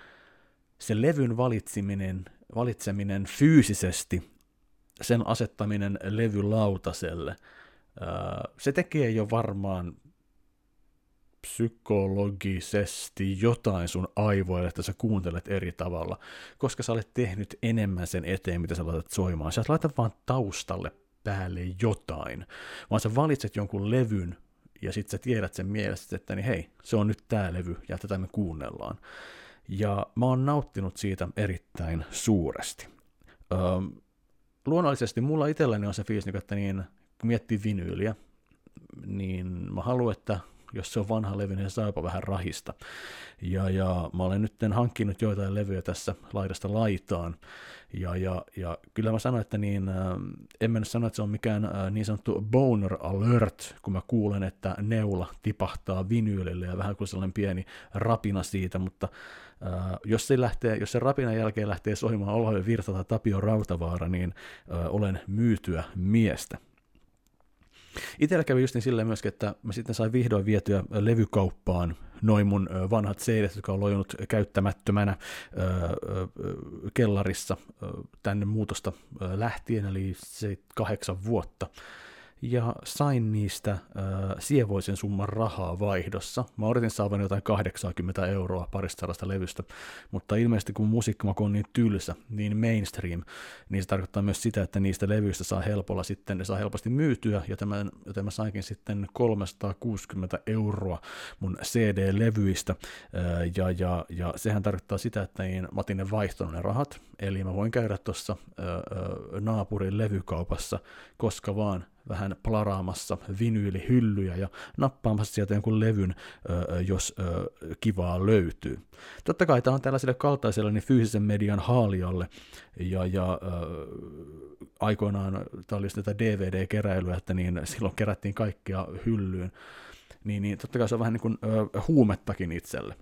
S1: se levyn valitseminen, valitseminen fyysisesti, sen asettaminen levylautaselle, äh, se tekee jo varmaan psykologisesti jotain sun aivoille, että sä kuuntelet eri tavalla, koska sä olet tehnyt enemmän sen eteen, mitä sä laitat soimaan. Sä et laita vaan taustalle päälle jotain, vaan sä valitset jonkun levyn ja sitten sä tiedät sen mielessä, että niin hei, se on nyt tää levy ja tätä me kuunnellaan. Ja mä oon nauttinut siitä erittäin suuresti. Öö, luonnollisesti mulla itselläni on se fiilis, että niin, kun miettii vinyyliä, niin mä haluan, että jos se on vanha levy, niin se saa jopa vähän rahista. Ja, ja mä olen nyt hankkinut joitain levyjä tässä laidasta laitaan, ja, ja, ja kyllä mä sanoin, että niin, äh, en mä nyt sano, että se on mikään äh, niin sanottu boner alert, kun mä kuulen, että neula tipahtaa vinyylille ja vähän kuin sellainen pieni rapina siitä, mutta äh, jos, se lähtee, jos se rapinan jälkeen lähtee soimaan Olavi Virta tai Tapio Rautavaara, niin äh, olen myytyä miestä. Itsellä kävi just niin silleen myöskin, että mä sitten sain vihdoin vietyä levykauppaan noin mun vanhat CD, jotka on lojunut käyttämättömänä kellarissa tänne muutosta lähtien, eli se kahdeksan vuotta ja sain niistä äh, sievoisen summan rahaa vaihdossa. Mä odotin saavan jotain 80 euroa parista levystä, mutta ilmeisesti kun musiikkimaku on niin tylsä, niin mainstream, niin se tarkoittaa myös sitä, että niistä levyistä saa helpolla sitten, ne saa helposti myytyä, joten mä, joten mä sainkin sitten 360 euroa mun CD-levyistä, äh, ja, ja, ja sehän tarkoittaa sitä, että niin mä otin ne vaihtonut ne rahat, eli mä voin käydä tuossa äh, naapurin levykaupassa koska vaan vähän plaraamassa vinyyli-hyllyjä ja nappaamassa sieltä jonkun levyn, jos kivaa löytyy. Totta kai tämä on tällaiselle kaltaiselle niin fyysisen median haalijalle, ja, ja aikoinaan tämä oli tätä DVD-keräilyä, että niin silloin kerättiin kaikkia hyllyyn, niin, niin totta kai se on vähän niin kuin huumettakin itselle.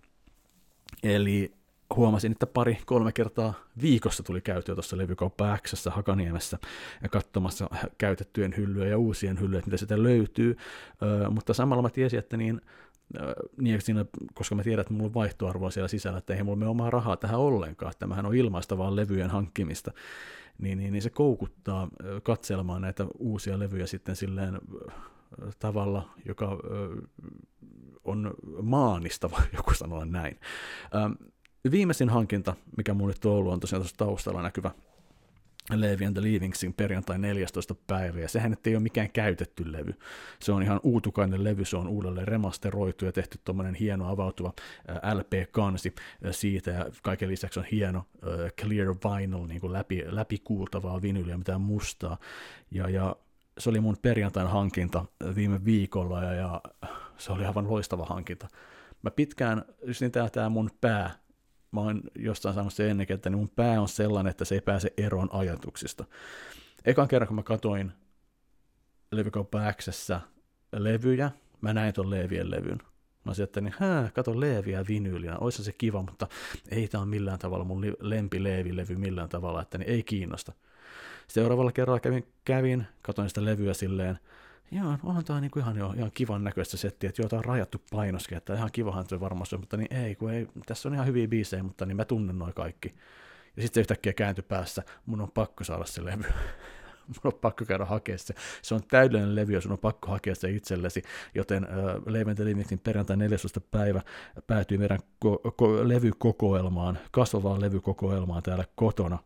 S1: Eli huomasin, että pari-kolme kertaa viikossa tuli käytyä tuossa levykauppa X Hakaniemessä ja katsomassa käytettyjen hyllyjä ja uusien hyllyjä, mitä sitä löytyy, ö, mutta samalla mä tiesin, että niin, niin siinä, koska mä tiedän, että mulla on vaihtoarvoa siellä sisällä, että ei mulla mene omaa rahaa tähän ollenkaan, tämähän on ilmaista vaan levyjen hankkimista, niin, niin, niin se koukuttaa katselemaan näitä uusia levyjä sitten silleen tavalla, joka on maanistava, joku sanoa näin. Viimeisin hankinta, mikä mulle nyt on ollut, on tosiaan tuossa taustalla näkyvä Levi and the Leavingsin perjantai 14. päivä, ja sehän ei ole mikään käytetty levy. Se on ihan uutukainen levy, se on uudelleen remasteroitu ja tehty tuommoinen hieno avautuva LP-kansi siitä, ja kaiken lisäksi on hieno clear vinyl, niin kuin läpi, läpikuultavaa vinyliä, mitään mustaa, ja, ja se oli mun perjantain hankinta viime viikolla, ja, ja se oli aivan loistava hankinta. Mä pitkään, just niin tää, tää mun pää mä oon jostain sanonut se ennenkin, että mun pää on sellainen, että se ei pääse eroon ajatuksista. Ekan kerran, kun mä katoin levykauppa Xssä levyjä, mä näin ton Leevien levyn. Mä olisin, että niin, hää, kato Leeviä vinyylinä, olisi se kiva, mutta ei tämä ole millään tavalla mun lempi Leevi-levy millään tavalla, että niin ei kiinnosta. Seuraavalla kerralla kävin, kävin katoin sitä levyä silleen, joo, onhan tämä niinku ihan, ihan kivan näköistä settiä, että joo, tämä on rajattu painoskin, että ihan kivahan se varmaan on, mutta niin ei, kun ei, tässä on ihan hyviä biisejä, mutta niin mä tunnen noin kaikki. Ja sitten se yhtäkkiä kääntyi päässä, mun on pakko saada se levy. mun on pakko käydä hakea se. Se on täydellinen levy, ja sun on pakko hakea se itsellesi, joten Leven Limixin perjantai 14. päivä päätyy meidän ko- ko- levykokoelmaan, kasvavaan levykokoelmaan täällä kotona.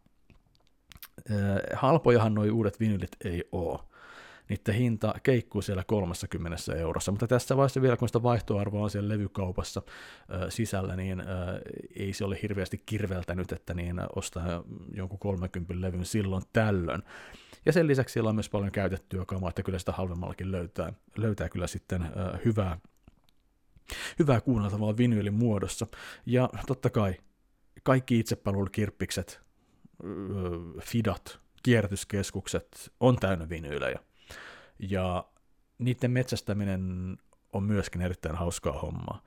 S1: Uh, halpojahan nuo uudet vinylit ei ole niiden hinta keikkuu siellä 30 eurossa, mutta tässä vaiheessa vielä, kun sitä vaihtoarvoa on siellä levykaupassa ö, sisällä, niin ö, ei se ole hirveästi kirveltänyt, että niin ostaa jonkun 30 levyn silloin tällöin. Ja sen lisäksi siellä on myös paljon käytettyä kamaa, että kyllä sitä halvemmallakin löytää, löytää kyllä sitten ö, hyvää, hyvää kuunneltavaa vinyylin muodossa. Ja totta kai kaikki itsepalvelukirppikset, fidat, kierrätyskeskukset on täynnä vinyylejä. Ja niiden metsästäminen on myöskin erittäin hauskaa hommaa.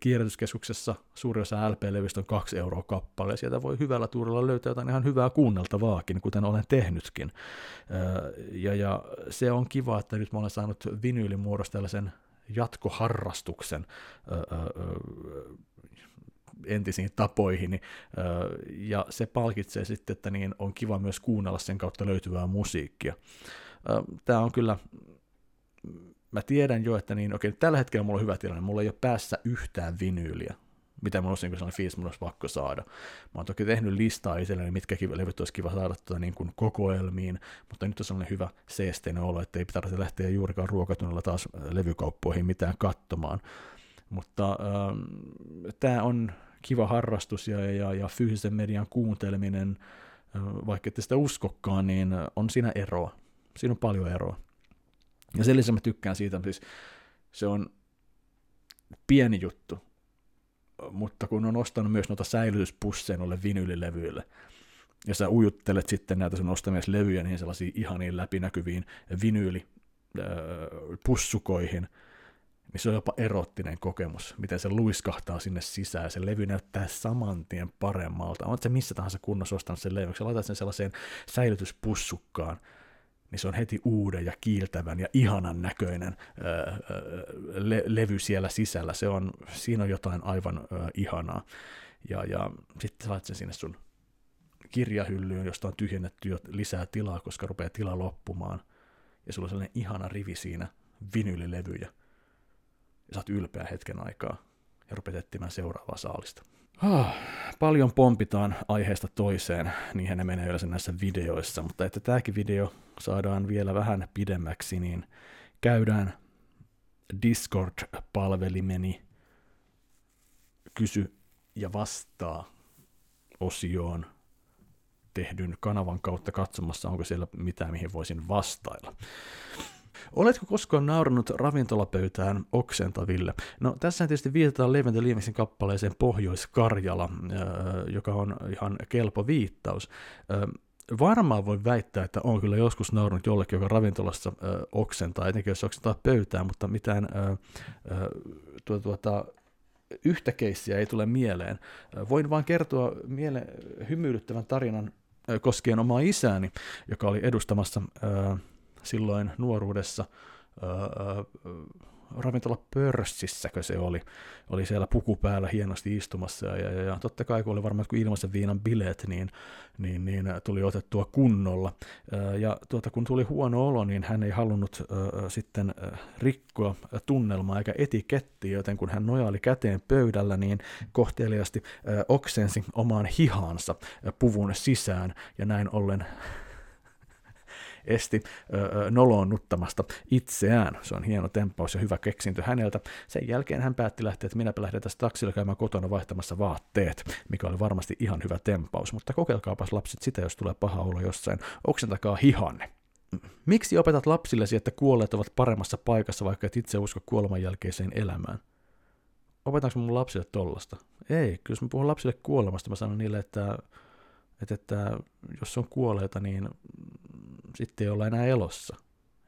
S1: Kierrätyskeskuksessa suuri osa LP-levystä on kaksi euroa kappale, sieltä voi hyvällä tuurilla löytää jotain ihan hyvää kuunneltavaakin, kuten olen tehnytkin. Ja, ja se on kiva, että nyt mä olen saanut vinyylin muodossa tällaisen jatkoharrastuksen entisiin tapoihin, ja se palkitsee sitten, että niin on kiva myös kuunnella sen kautta löytyvää musiikkia. Tämä on kyllä, mä tiedän jo, että niin, okei, tällä hetkellä mulla on hyvä tilanne, mulla ei ole päässä yhtään vinyyliä, mitä mulla olisi sellainen fiilis, mulla olisi pakko saada. Mä oon toki tehnyt listaa itselleni, mitkä levyt olisi kiva saada tuota niin kuin kokoelmiin, mutta nyt on sellainen hyvä seesteinen olo, että ei tarvitse lähteä juurikaan ruokatunnilla taas levykauppoihin mitään katsomaan. Mutta ähm, tämä on kiva harrastus ja, ja, ja fyysisen median kuunteleminen, vaikka ette sitä uskokkaan, niin on siinä eroa. Siinä on paljon eroa. Ja sen lisäksi mä tykkään siitä, siis se on pieni juttu, mutta kun on ostanut myös noita säilytyspusseja noille vinylilevyille, ja sä ujuttelet sitten näitä sun ostamia levyjä niin sellaisiin ihaniin läpinäkyviin vinyyli-pussukoihin, niin se on jopa erottinen kokemus, miten se luiskahtaa sinne sisään, ja se levy näyttää saman tien paremmalta. On se missä tahansa kunnossa ostanut sen levy, sä laitat sen sellaiseen säilytyspussukkaan, niin se on heti uuden ja kiiltävän ja ihanan näköinen öö, le- levy siellä sisällä. Se on, siinä on jotain aivan öö, ihanaa. Ja, ja sitten sä laitat sen sinne sun kirjahyllyyn, josta on tyhjennetty jo lisää tilaa, koska rupeaa tila loppumaan. Ja sulla on sellainen ihana rivi siinä vinylilevyjä. Ja sä oot ylpeä hetken aikaa ja rupeat etsimään seuraavaa saalista. Ah, paljon pompitaan aiheesta toiseen, niinhän ne menee yleensä näissä videoissa, mutta että tämäkin video saadaan vielä vähän pidemmäksi, niin käydään Discord-palvelimeni kysy ja vastaa osioon tehdyn kanavan kautta katsomassa, onko siellä mitään, mihin voisin vastailla. Oletko koskaan naurannut ravintolapöytään oksentaville? No tässä tietysti viitataan Levente Liimiksen kappaleeseen Pohjois-Karjala, joka on ihan kelpo viittaus. Varmaan voi väittää, että on kyllä joskus naurannut jollekin, joka ravintolassa ö, oksentaa, etenkin jos oksentaa pöytään, mutta mitään tuota, tuota, yhtä keissiä ei tule mieleen. Voin vain kertoa miele hymyilyttävän tarinan koskien omaa isääni, joka oli edustamassa silloin nuoruudessa ravintola Pörssissäkö se oli, oli siellä puku päällä hienosti istumassa ja, ja, ja totta kai kun oli varmaan kuin ilmaisen viinan bileet, niin, niin, niin tuli otettua kunnolla. Ja tuota, kun tuli huono olo, niin hän ei halunnut äh, sitten rikkoa tunnelmaa eikä etikettiä, joten kun hän nojaili käteen pöydällä, niin kohteliasti äh, oksensi omaan hihaansa äh, puvun sisään ja näin ollen esti öö, noloonnuttamasta itseään. Se on hieno temppaus ja hyvä keksintö häneltä. Sen jälkeen hän päätti lähteä, että minäpä lähden tästä taksilla käymään kotona vaihtamassa vaatteet, mikä oli varmasti ihan hyvä tempaus. Mutta kokeilkaapas lapset sitä, jos tulee paha olo jossain. Oksentakaa hihanne. Miksi opetat lapsillesi, että kuolleet ovat paremmassa paikassa, vaikka et itse usko kuoleman jälkeiseen elämään? Opetaanko mun lapsille tollasta? Ei, kyllä jos mä puhun lapsille kuolemasta, mä sanon niille, että, että, että jos on kuolleita, niin sitten ei olla enää elossa.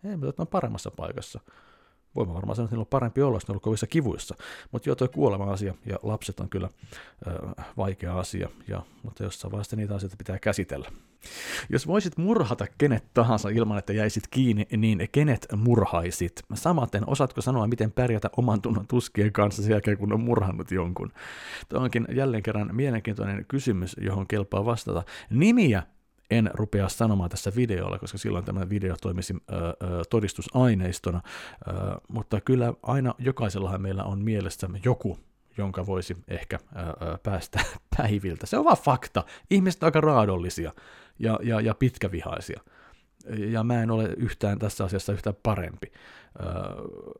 S1: Ei, mutta on paremmassa paikassa. Voimme varmaan sanoa, että niillä on parempi olla, jos ne on kovissa kivuissa. Mutta joo, tuo kuolema-asia ja lapset on kyllä ö, vaikea asia, ja, mutta jossain vaiheessa niitä asioita pitää käsitellä. Jos voisit murhata kenet tahansa ilman, että jäisit kiinni, niin kenet murhaisit? Samaten, osaatko sanoa, miten pärjätä oman tunnon tuskien kanssa sen jälkeen, kun on murhannut jonkun? Tuo onkin jälleen kerran mielenkiintoinen kysymys, johon kelpaa vastata. Nimiä en rupea sanomaan tässä videolla, koska silloin tämä video toimisi todistusaineistona, mutta kyllä aina jokaisellahan meillä on mielessä joku, jonka voisi ehkä päästä päiviltä. Se on vaan fakta. Ihmiset ovat aika raadollisia ja, ja, ja pitkävihaisia. Ja mä en ole yhtään tässä asiassa yhtään parempi.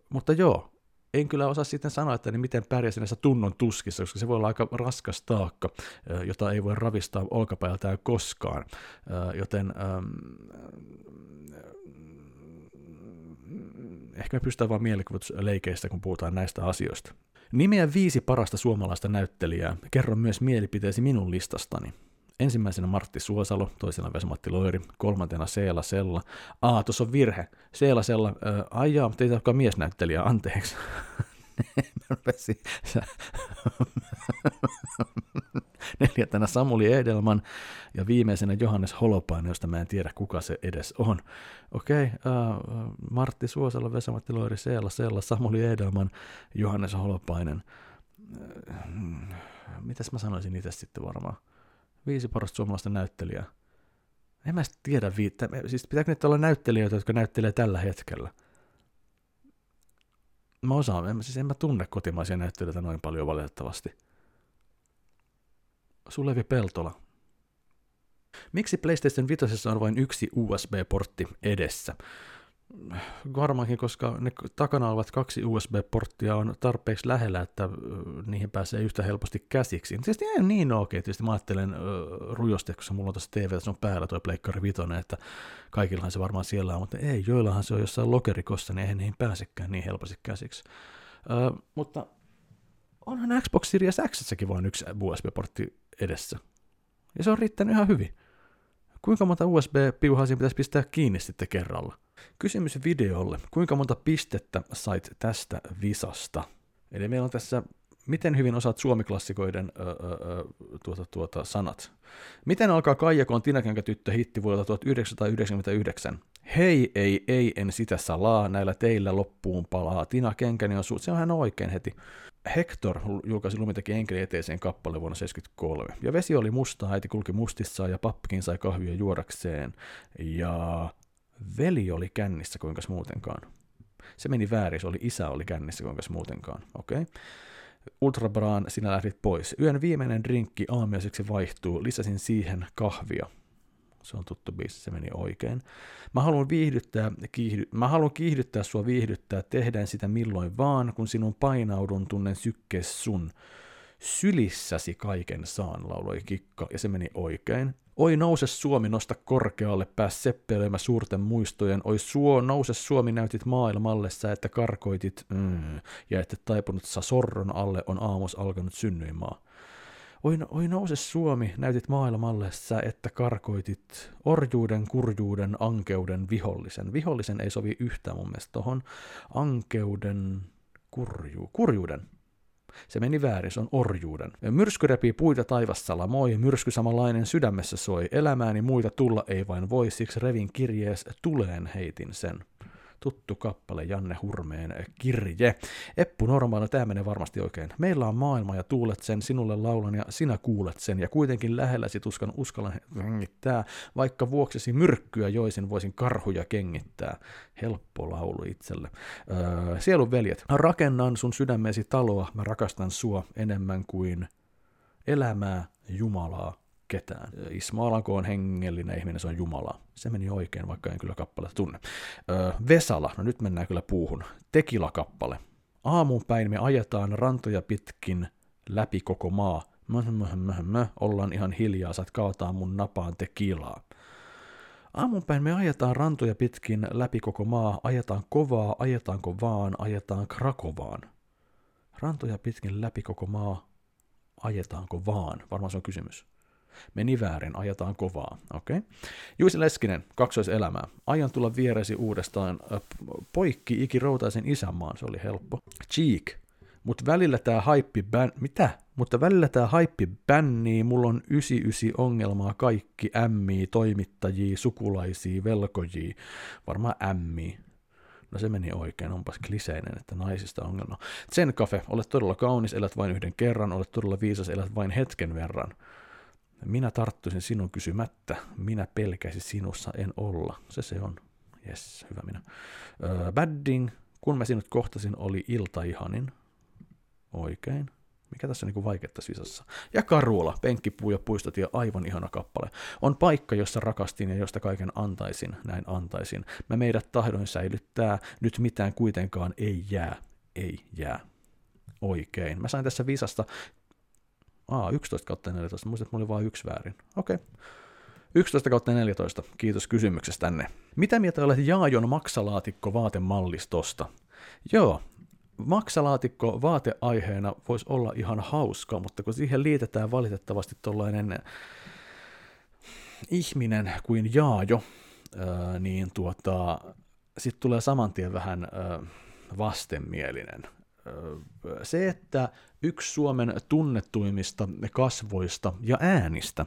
S1: Mutta joo, en kyllä osaa sitten sanoa, että niin miten pärjäsin näissä tunnon tuskissa, koska se voi olla aika raskas taakka, jota ei voi ravistaa olkapäältään koskaan. Joten ehkä me pystytään vain mielikuvitusleikeistä, kun puhutaan näistä asioista. Nimeä viisi parasta suomalaista näyttelijää. Kerro myös mielipiteesi minun listastani. Ensimmäisenä Martti Suosalo, toisena Vesa-Matti Loiri, kolmantena Seela Sella. Aa, tuossa on virhe. Seela Sella, äh, ai jaa, mutta ei olekaan miesnäyttelijä, anteeksi. Neljäntenä Samuli Edelman ja viimeisenä Johannes Holopainen, josta mä en tiedä kuka se edes on. Okei, okay, uh, Martti Suosalo, Vesa-Matti Loiri, Seela Sella, Samuli Edelman, Johannes Holopainen. Uh, mitäs mä sanoisin itse sitten varmaan? Viisi parasta suomalaista näyttelijää. En mä tiedä viittä. Siis pitääkö nyt olla näyttelijöitä, jotka näyttelee tällä hetkellä? Mä osaan, en, siis en mä tunne kotimaisia näyttelijöitä noin paljon valitettavasti. Sulevi Peltola. Miksi PlayStation 5 on vain yksi USB-portti edessä? Varmaankin, koska ne takana olevat kaksi USB-porttia on tarpeeksi lähellä, että niihin pääsee yhtä helposti käsiksi. Tietysti ei niin okei, tietysti mä ajattelen rujosti, koska mulla on tässä TV, se on päällä tuo Pleikkari Vitoinen, että kaikillahan se varmaan siellä on, mutta ei, joillahan se on jossain lokerikossa, niin eihän niihin pääsekään niin helposti käsiksi. Ö, mutta onhan Xbox Series X vain yksi USB-portti edessä. Ja se on riittänyt ihan hyvin. Kuinka monta USB-piuhaa siinä pitäisi pistää kiinni sitten kerralla? Kysymys videolle. Kuinka monta pistettä sait tästä visasta? Eli meillä on tässä miten hyvin osaat suomiklassikoiden ö, ö, tuota, tuota, sanat. Miten alkaa Kaijakon Tinakänkä-tyttö hitti vuodelta 1999? Hei, ei, ei, en sitä salaa, näillä teillä loppuun palaa. Tina Kenkäni on su- se on hän oikein heti. Hector julkaisi Lumiteki enkeli eteiseen kappale vuonna 1973. Ja vesi oli musta, äiti kulki mustissa ja pappikin sai kahvia juodakseen. Ja veli oli kännissä, kuinka muutenkaan. Se meni väärin, se oli isä oli kännissä, kuinka muutenkaan. Okei. Okay. Ultrabraan, sinä lähdit pois. Yön viimeinen drinkki aamiaiseksi vaihtuu, lisäsin siihen kahvia. Se on tuttu biisi, se meni oikein. Mä haluan viihdyttää, kiihdy, mä haluan kiihdyttää sua viihdyttää, tehdään sitä milloin vaan, kun sinun painaudun tunnen sykkees sun. Sylissäsi kaiken saan, lauloi Kikka, ja se meni oikein. Oi nouse Suomi, nosta korkealle, pääs seppeilemä suurten muistojen. Oi suo, nouse Suomi, näytit maailmalle sä, että karkoitit, mm, ja että taipunut sa sorron alle on aamus alkanut synnyinmaa. Oi, oi nouse Suomi, näytit maailmalle sä, että karkoitit orjuuden, kurjuuden, ankeuden, vihollisen. Vihollisen ei sovi yhtään mun mielestä tohon. Ankeuden, kurju, kurjuuden. Se meni väärin, se on orjuuden. Myrsky repii puita taivassalla, moi, myrsky samanlainen sydämessä soi. Elämääni muita tulla ei vain voi, siksi revin kirjees tuleen heitin sen tuttu kappale Janne Hurmeen kirje. Eppu Normaali, tämä menee varmasti oikein. Meillä on maailma ja tuulet sen, sinulle laulan ja sinä kuulet sen, ja kuitenkin lähelläsi tuskan uskallan hengittää, vaikka vuoksesi myrkkyä joisin voisin karhuja kengittää. Helppo laulu itselle. Öö, sielun veljet, rakennan sun sydämesi taloa, mä rakastan sua enemmän kuin elämää, Jumalaa ketään. Ismo Alanko on hengellinen ihminen, se on Jumala. Se meni oikein, vaikka en kyllä kappaletta tunne. Öö, Vesala, no nyt mennään kyllä puuhun. Tekila-kappale. Aamun päin me ajetaan rantoja pitkin läpi koko maa. Möh, möh, möh, möh. Ollaan ihan hiljaa, saat kaataa mun napaan tekilaa. Aamunpäin me ajetaan rantoja pitkin läpi koko maa, ajetaan kovaa, ajetaanko vaan, ajetaan Krakovaan. Rantoja pitkin läpi koko maa, ajetaanko vaan? Varmaan se on kysymys. Meni väärin, ajetaan kovaa. Okay. Juisi Leskinen, kaksoiselämää. Aion tulla vieresi uudestaan. Poikki ikiroutaisen isänmaan, se oli helppo. Cheek, mutta välillä tää haippi bän... Mitä? Mutta välillä tää haippi bännii, mulla on 99 ongelmaa kaikki ämmii, toimittajia, sukulaisia, velkojia. Varmaan ämmii. No se meni oikein, onpas kliseinen, että naisista ongelma. Zen Cafe, olet todella kaunis, elät vain yhden kerran, olet todella viisas, elät vain hetken verran. Minä tarttuisin sinun kysymättä, minä pelkäisin sinussa en olla. Se se on. Yes, hyvä minä. Öö, badding, kun mä sinut kohtasin, oli iltaihanin. Oikein. Mikä tässä on niin vaikeutta sisassa? Ja Karuola, penkkipuu ja puistotie, aivan ihana kappale. On paikka, jossa rakastin ja josta kaiken antaisin, näin antaisin. Mä meidät tahdoin säilyttää, nyt mitään kuitenkaan ei jää, ei jää. Oikein. Mä sain tässä visasta Aa, 11 kautta 14. Muistat, että mulla oli vain yksi väärin. Okei. Okay. 11 kautta 14. Kiitos kysymyksestänne. Mitä mieltä olet Jaajon maksalaatikko vaatemallistosta? Joo, maksalaatikko vaateaiheena voisi olla ihan hauska, mutta kun siihen liitetään valitettavasti tuollainen ihminen kuin Jaajo, niin tuota, sitten tulee saman tien vähän vastenmielinen se, että yksi Suomen tunnettuimmista kasvoista ja äänistä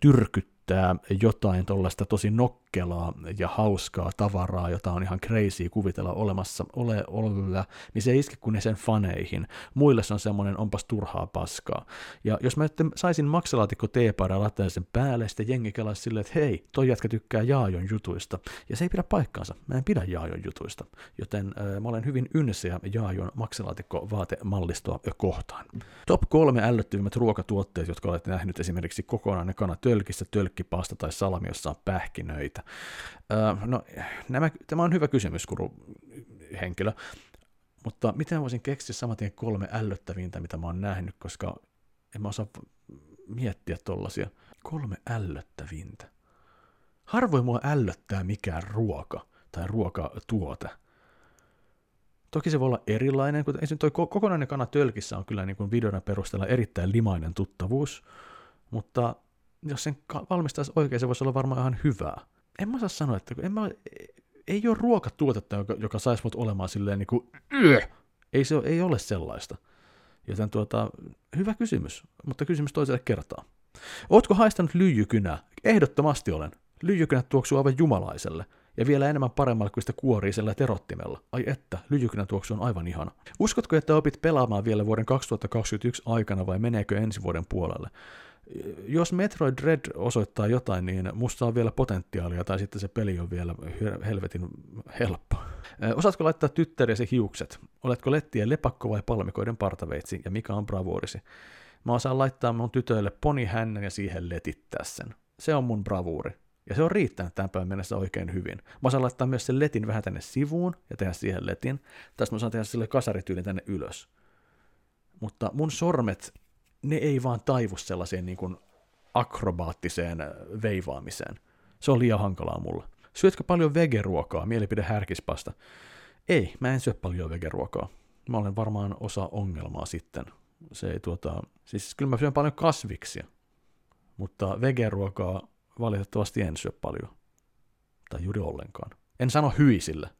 S1: tyrkyttää jotain tuollaista tosi nokkelaa ja hauskaa tavaraa, jota on ihan crazy kuvitella olemassa ole, ole niin se ei iske kuin sen faneihin. Muille se on semmoinen onpas turhaa paskaa. Ja jos mä saisin maksalaatikko teepaidan laittaa sen päälle, sitten jengi kelaisi silleen, että hei, toi jätkä tykkää Jaajon jutuista. Ja se ei pidä paikkaansa. Mä en pidä Jaajon jutuista. Joten äh, mä olen hyvin ynsiä Jaajon maksalaatikko vaatemallistoa kohtaan. Top kolme ällöttyvimmät ruokatuotteet, jotka olette nähnyt esimerkiksi kokonainen kana tölkissä, tölkkipasta tai salami, jossa on pähkinöitä. Öö, no, nämä, tämä on hyvä kysymys, kuru henkilö. Mutta miten voisin keksiä saman tien kolme ällöttävintä, mitä mä oon nähnyt, koska en mä osaa miettiä tollasia. Kolme ällöttävintä. Harvoin mua ällöttää mikään ruoka tai ruokatuote. Toki se voi olla erilainen, kun esimerkiksi toi kokonainen kana tölkissä on kyllä niin kuin videon perusteella erittäin limainen tuttavuus, mutta jos sen valmistaisi oikein, se voisi olla varmaan ihan hyvää. En mä saa sanoa, että en mä, ei ole ruokatuotetta, joka, joka saisi mut olemaan silleen niin kuin, ei, se, ei ole sellaista. Joten tuota, hyvä kysymys, mutta kysymys toiselle kertaa. Ootko haistanut lyijykynää? Ehdottomasti olen. Lyijykynät tuoksuu aivan jumalaiselle. Ja vielä enemmän paremmalla kuin sitä kuorii sillä terottimella. Ai että, lyijykynän tuoksu on aivan ihana. Uskotko, että opit pelaamaan vielä vuoden 2021 aikana vai meneekö ensi vuoden puolelle? Jos Metroid Dread osoittaa jotain, niin musta on vielä potentiaalia, tai sitten se peli on vielä helvetin helppo. Osaatko laittaa tyttäresi hiukset? Oletko lettien lepakko vai palmikoiden partaveitsi, ja mikä on bravuurisi? Mä osaan laittaa mun tytöille ponihännän ja siihen letittää sen. Se on mun bravuuri. Ja se on riittänyt tämän päivän mennessä oikein hyvin. Mä osaan laittaa myös sen letin vähän tänne sivuun ja tehdä siihen letin. Tästä mä osaan tehdä sille kasarityylin tänne ylös. Mutta mun sormet ne ei vaan taivu sellaiseen niin kuin akrobaattiseen veivaamiseen. Se on liian hankalaa mulle. Syötkö paljon vegeruokaa? Mielipide härkispasta. Ei, mä en syö paljon vegeruokaa. Mä olen varmaan osa ongelmaa sitten. Se ei tuota, siis kyllä mä syön paljon kasviksia, mutta vegeruokaa valitettavasti en syö paljon. Tai juuri ollenkaan. En sano hyisille.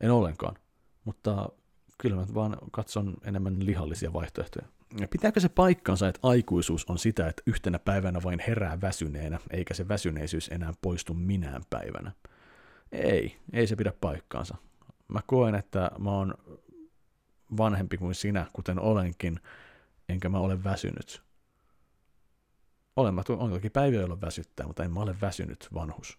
S1: En ollenkaan. Mutta kyllä mä vaan katson enemmän lihallisia vaihtoehtoja. Pitääkö se paikkansa, että aikuisuus on sitä, että yhtenä päivänä vain herää väsyneenä, eikä se väsyneisyys enää poistu minään päivänä? Ei, ei se pidä paikkaansa. Mä koen, että mä oon vanhempi kuin sinä, kuten olenkin, enkä mä ole väsynyt. Olen mä on toki päiviä, jolloin väsyttää, mutta en mä ole väsynyt vanhus.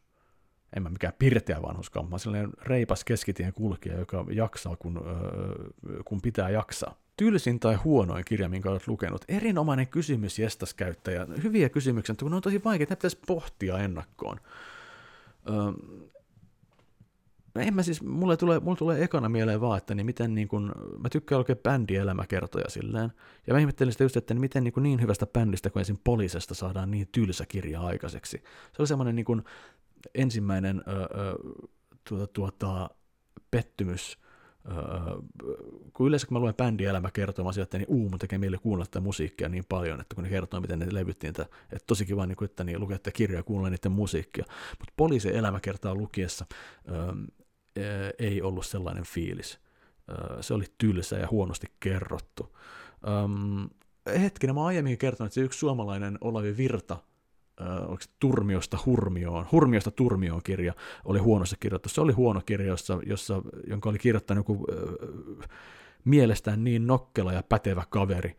S1: En mä mikään pirteä vanhuskaan, mä oon sellainen reipas keskitien kulkija, joka jaksaa, kun, öö, kun pitää jaksaa tylsin tai huonoin kirja, minkä olet lukenut? Erinomainen kysymys, jestas käyttäjä. Hyviä kysymyksiä, mutta kun ne on tosi vaikeita, ne pitäisi pohtia ennakkoon. Öö, en mä siis, mulle tulee, mulle tulee ekana mieleen vaan, että niin miten niin kun, mä tykkään oikein bändielämäkertoja silleen, ja mä ihmettelin sitä just, että niin miten niin, kun niin hyvästä bändistä kuin ensin Polisesta saadaan niin tylsä kirja aikaiseksi. Se oli semmoinen niin kun ensimmäinen öö, tuota, tuota, pettymys, Öö, kun yleensä kun mä luen bändin elämäkertomaa sieltä, niin uu, mun tekee mieli kuunnella tätä musiikkia niin paljon, että kun ne kertoo, miten ne levyttiin, että, että tosi kiva, niin kuin, että niin lukette kirjaa ja kuunnella niiden musiikkia. Mutta poliisin elämäkertaa lukiessa öö, ei ollut sellainen fiilis. Öö, se oli tylsä ja huonosti kerrottu. Öö, hetkinen, mä aiemmin kertonut, että se yksi suomalainen Olavi Virta onko Turmiosta Hurmioon, Hurmiosta Turmioon kirja oli huonossa kirjoittu. Se oli huono kirja, jossa, jossa, jonka oli kirjoittanut joku äh, mielestään niin nokkela ja pätevä kaveri,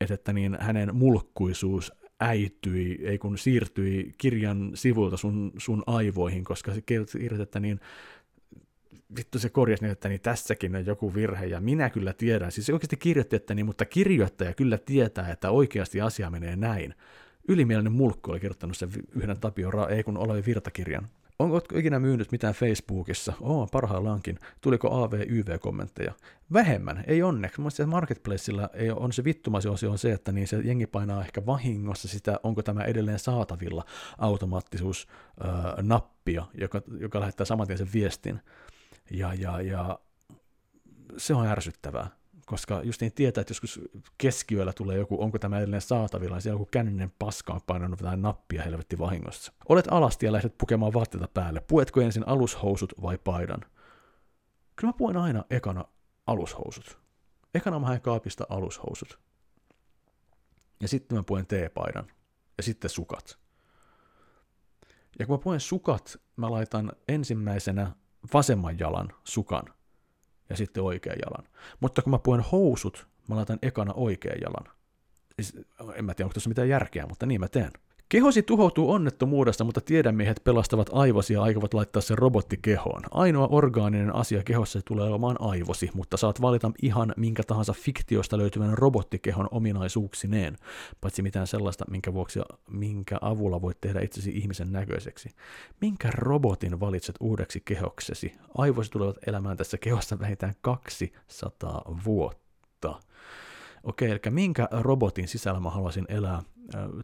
S1: että, että niin hänen mulkkuisuus äityi, ei kun siirtyi kirjan sivulta sun, sun aivoihin, koska se kirjoitti, että niin vittu se korjasi niin, että niin tässäkin on joku virhe, ja minä kyllä tiedän. Siis se oikeasti kirjoitti, että niin, mutta kirjoittaja kyllä tietää, että oikeasti asia menee näin ylimielinen mulkku oli kirjoittanut sen yhden Tapio Ra- ei kun Olavi Virtakirjan. Onko ikinä myynyt mitään Facebookissa? Oo, parhaillaankin. Tuliko AV-YV-kommentteja? Vähemmän, ei onneksi. Mun mielestä Marketplaceilla ei on se vittumasi osio on se, että niin se jengi painaa ehkä vahingossa sitä, onko tämä edelleen saatavilla automaattisuus äh, nappia, joka, joka lähettää saman tien sen viestin. Ja, ja, ja se on ärsyttävää koska just niin tietää, että joskus keskiyöllä tulee joku, onko tämä edelleen saatavilla, niin siellä joku känninen paska on painanut jotain nappia helvetti vahingossa. Olet alasti ja lähdet pukemaan vaatteita päälle. Puetko ensin alushousut vai paidan? Kyllä mä puen aina ekana alushousut. Ekana mä haen kaapista alushousut. Ja sitten mä puen teepaidan. Ja sitten sukat. Ja kun mä puen sukat, mä laitan ensimmäisenä vasemman jalan sukan ja sitten oikean jalan. Mutta kun mä puen housut, mä laitan ekana oikean jalan. Siis, en mä tiedä, onko tässä mitään järkeä, mutta niin mä teen. Kehosi tuhoutuu onnettomuudesta, mutta tiedemiehet pelastavat aivosi ja aikovat laittaa sen robottikehoon. Ainoa orgaaninen asia kehossa tulee olemaan aivosi, mutta saat valita ihan minkä tahansa fiktiosta löytyvän robottikehon ominaisuuksineen, paitsi mitään sellaista, minkä vuoksi minkä avulla voit tehdä itsesi ihmisen näköiseksi. Minkä robotin valitset uudeksi kehoksesi? Aivosi tulevat elämään tässä kehossa vähintään 200 vuotta. Okei, eli minkä robotin sisällä mä haluaisin elää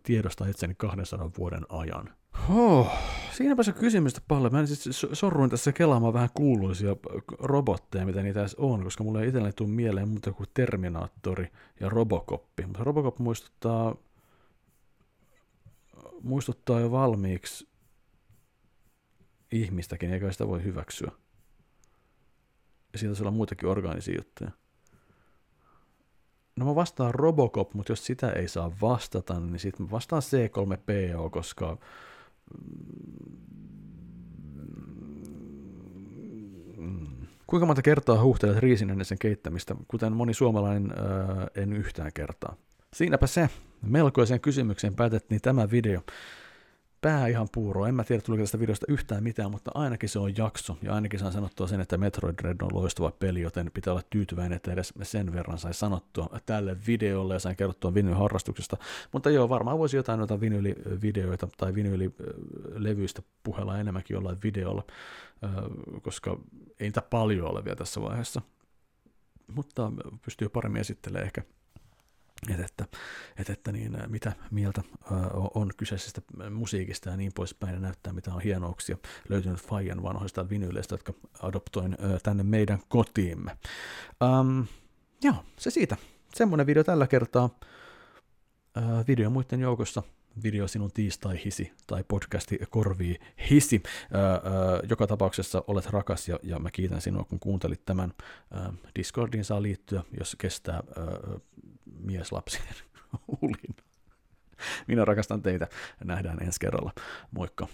S1: tiedosta itseni 200 vuoden ajan? Oh, siinäpä se kysymystä paljon. Mä siis sorruin tässä kelaamaan vähän kuuluisia robotteja, mitä niitä edes on, koska mulle ei itselleni tule mieleen muuta kuin Terminaattori ja Robocoppi. Mutta Robocop muistuttaa, muistuttaa jo valmiiksi ihmistäkin, eikä sitä voi hyväksyä. Ja siitä olla muitakin orgaanisia juttuja. No mä vastaan Robocop, mutta jos sitä ei saa vastata, niin sitten mä vastaan C3PO, koska Kuinka monta kertaa huuhtelet riisin sen keittämistä, kuten moni suomalainen ää, en yhtään kertaa? Siinäpä se. Melkoiseen kysymykseen päätettiin tämä video pää ihan puuro. En mä tiedä, tuliko tästä videosta yhtään mitään, mutta ainakin se on jakso. Ja ainakin saan sanottua sen, että Metroid Dread on loistava peli, joten pitää olla tyytyväinen, että edes sen verran sai sanottua tälle videolle ja sain kerrottua vinyharrastuksesta. Mutta joo, varmaan voisi jotain noita vinylivideoita tai vinylilevyistä puhella enemmänkin jollain videolla, koska ei niitä paljon ole vielä tässä vaiheessa. Mutta pystyy paremmin esittelemään ehkä että, että, että, että niin, mitä mieltä on kyseisestä musiikista ja niin poispäin, ja näyttää mitä on hienouksia löytynyt Fajan vanhoista vinyleistä, jotka adoptoin tänne meidän kotiimme. Um, joo, se siitä. Semmoinen video tällä kertaa. Video muiden joukossa video sinun tiistai-hisi tai podcasti korvii hisi. Öö, öö, joka tapauksessa olet rakas ja, ja mä kiitän sinua, kun kuuntelit tämän. Öö, Discordiin saa liittyä, jos kestää öö, mieslapsien ulin. Minä rakastan teitä. Nähdään ensi kerralla. Moikka.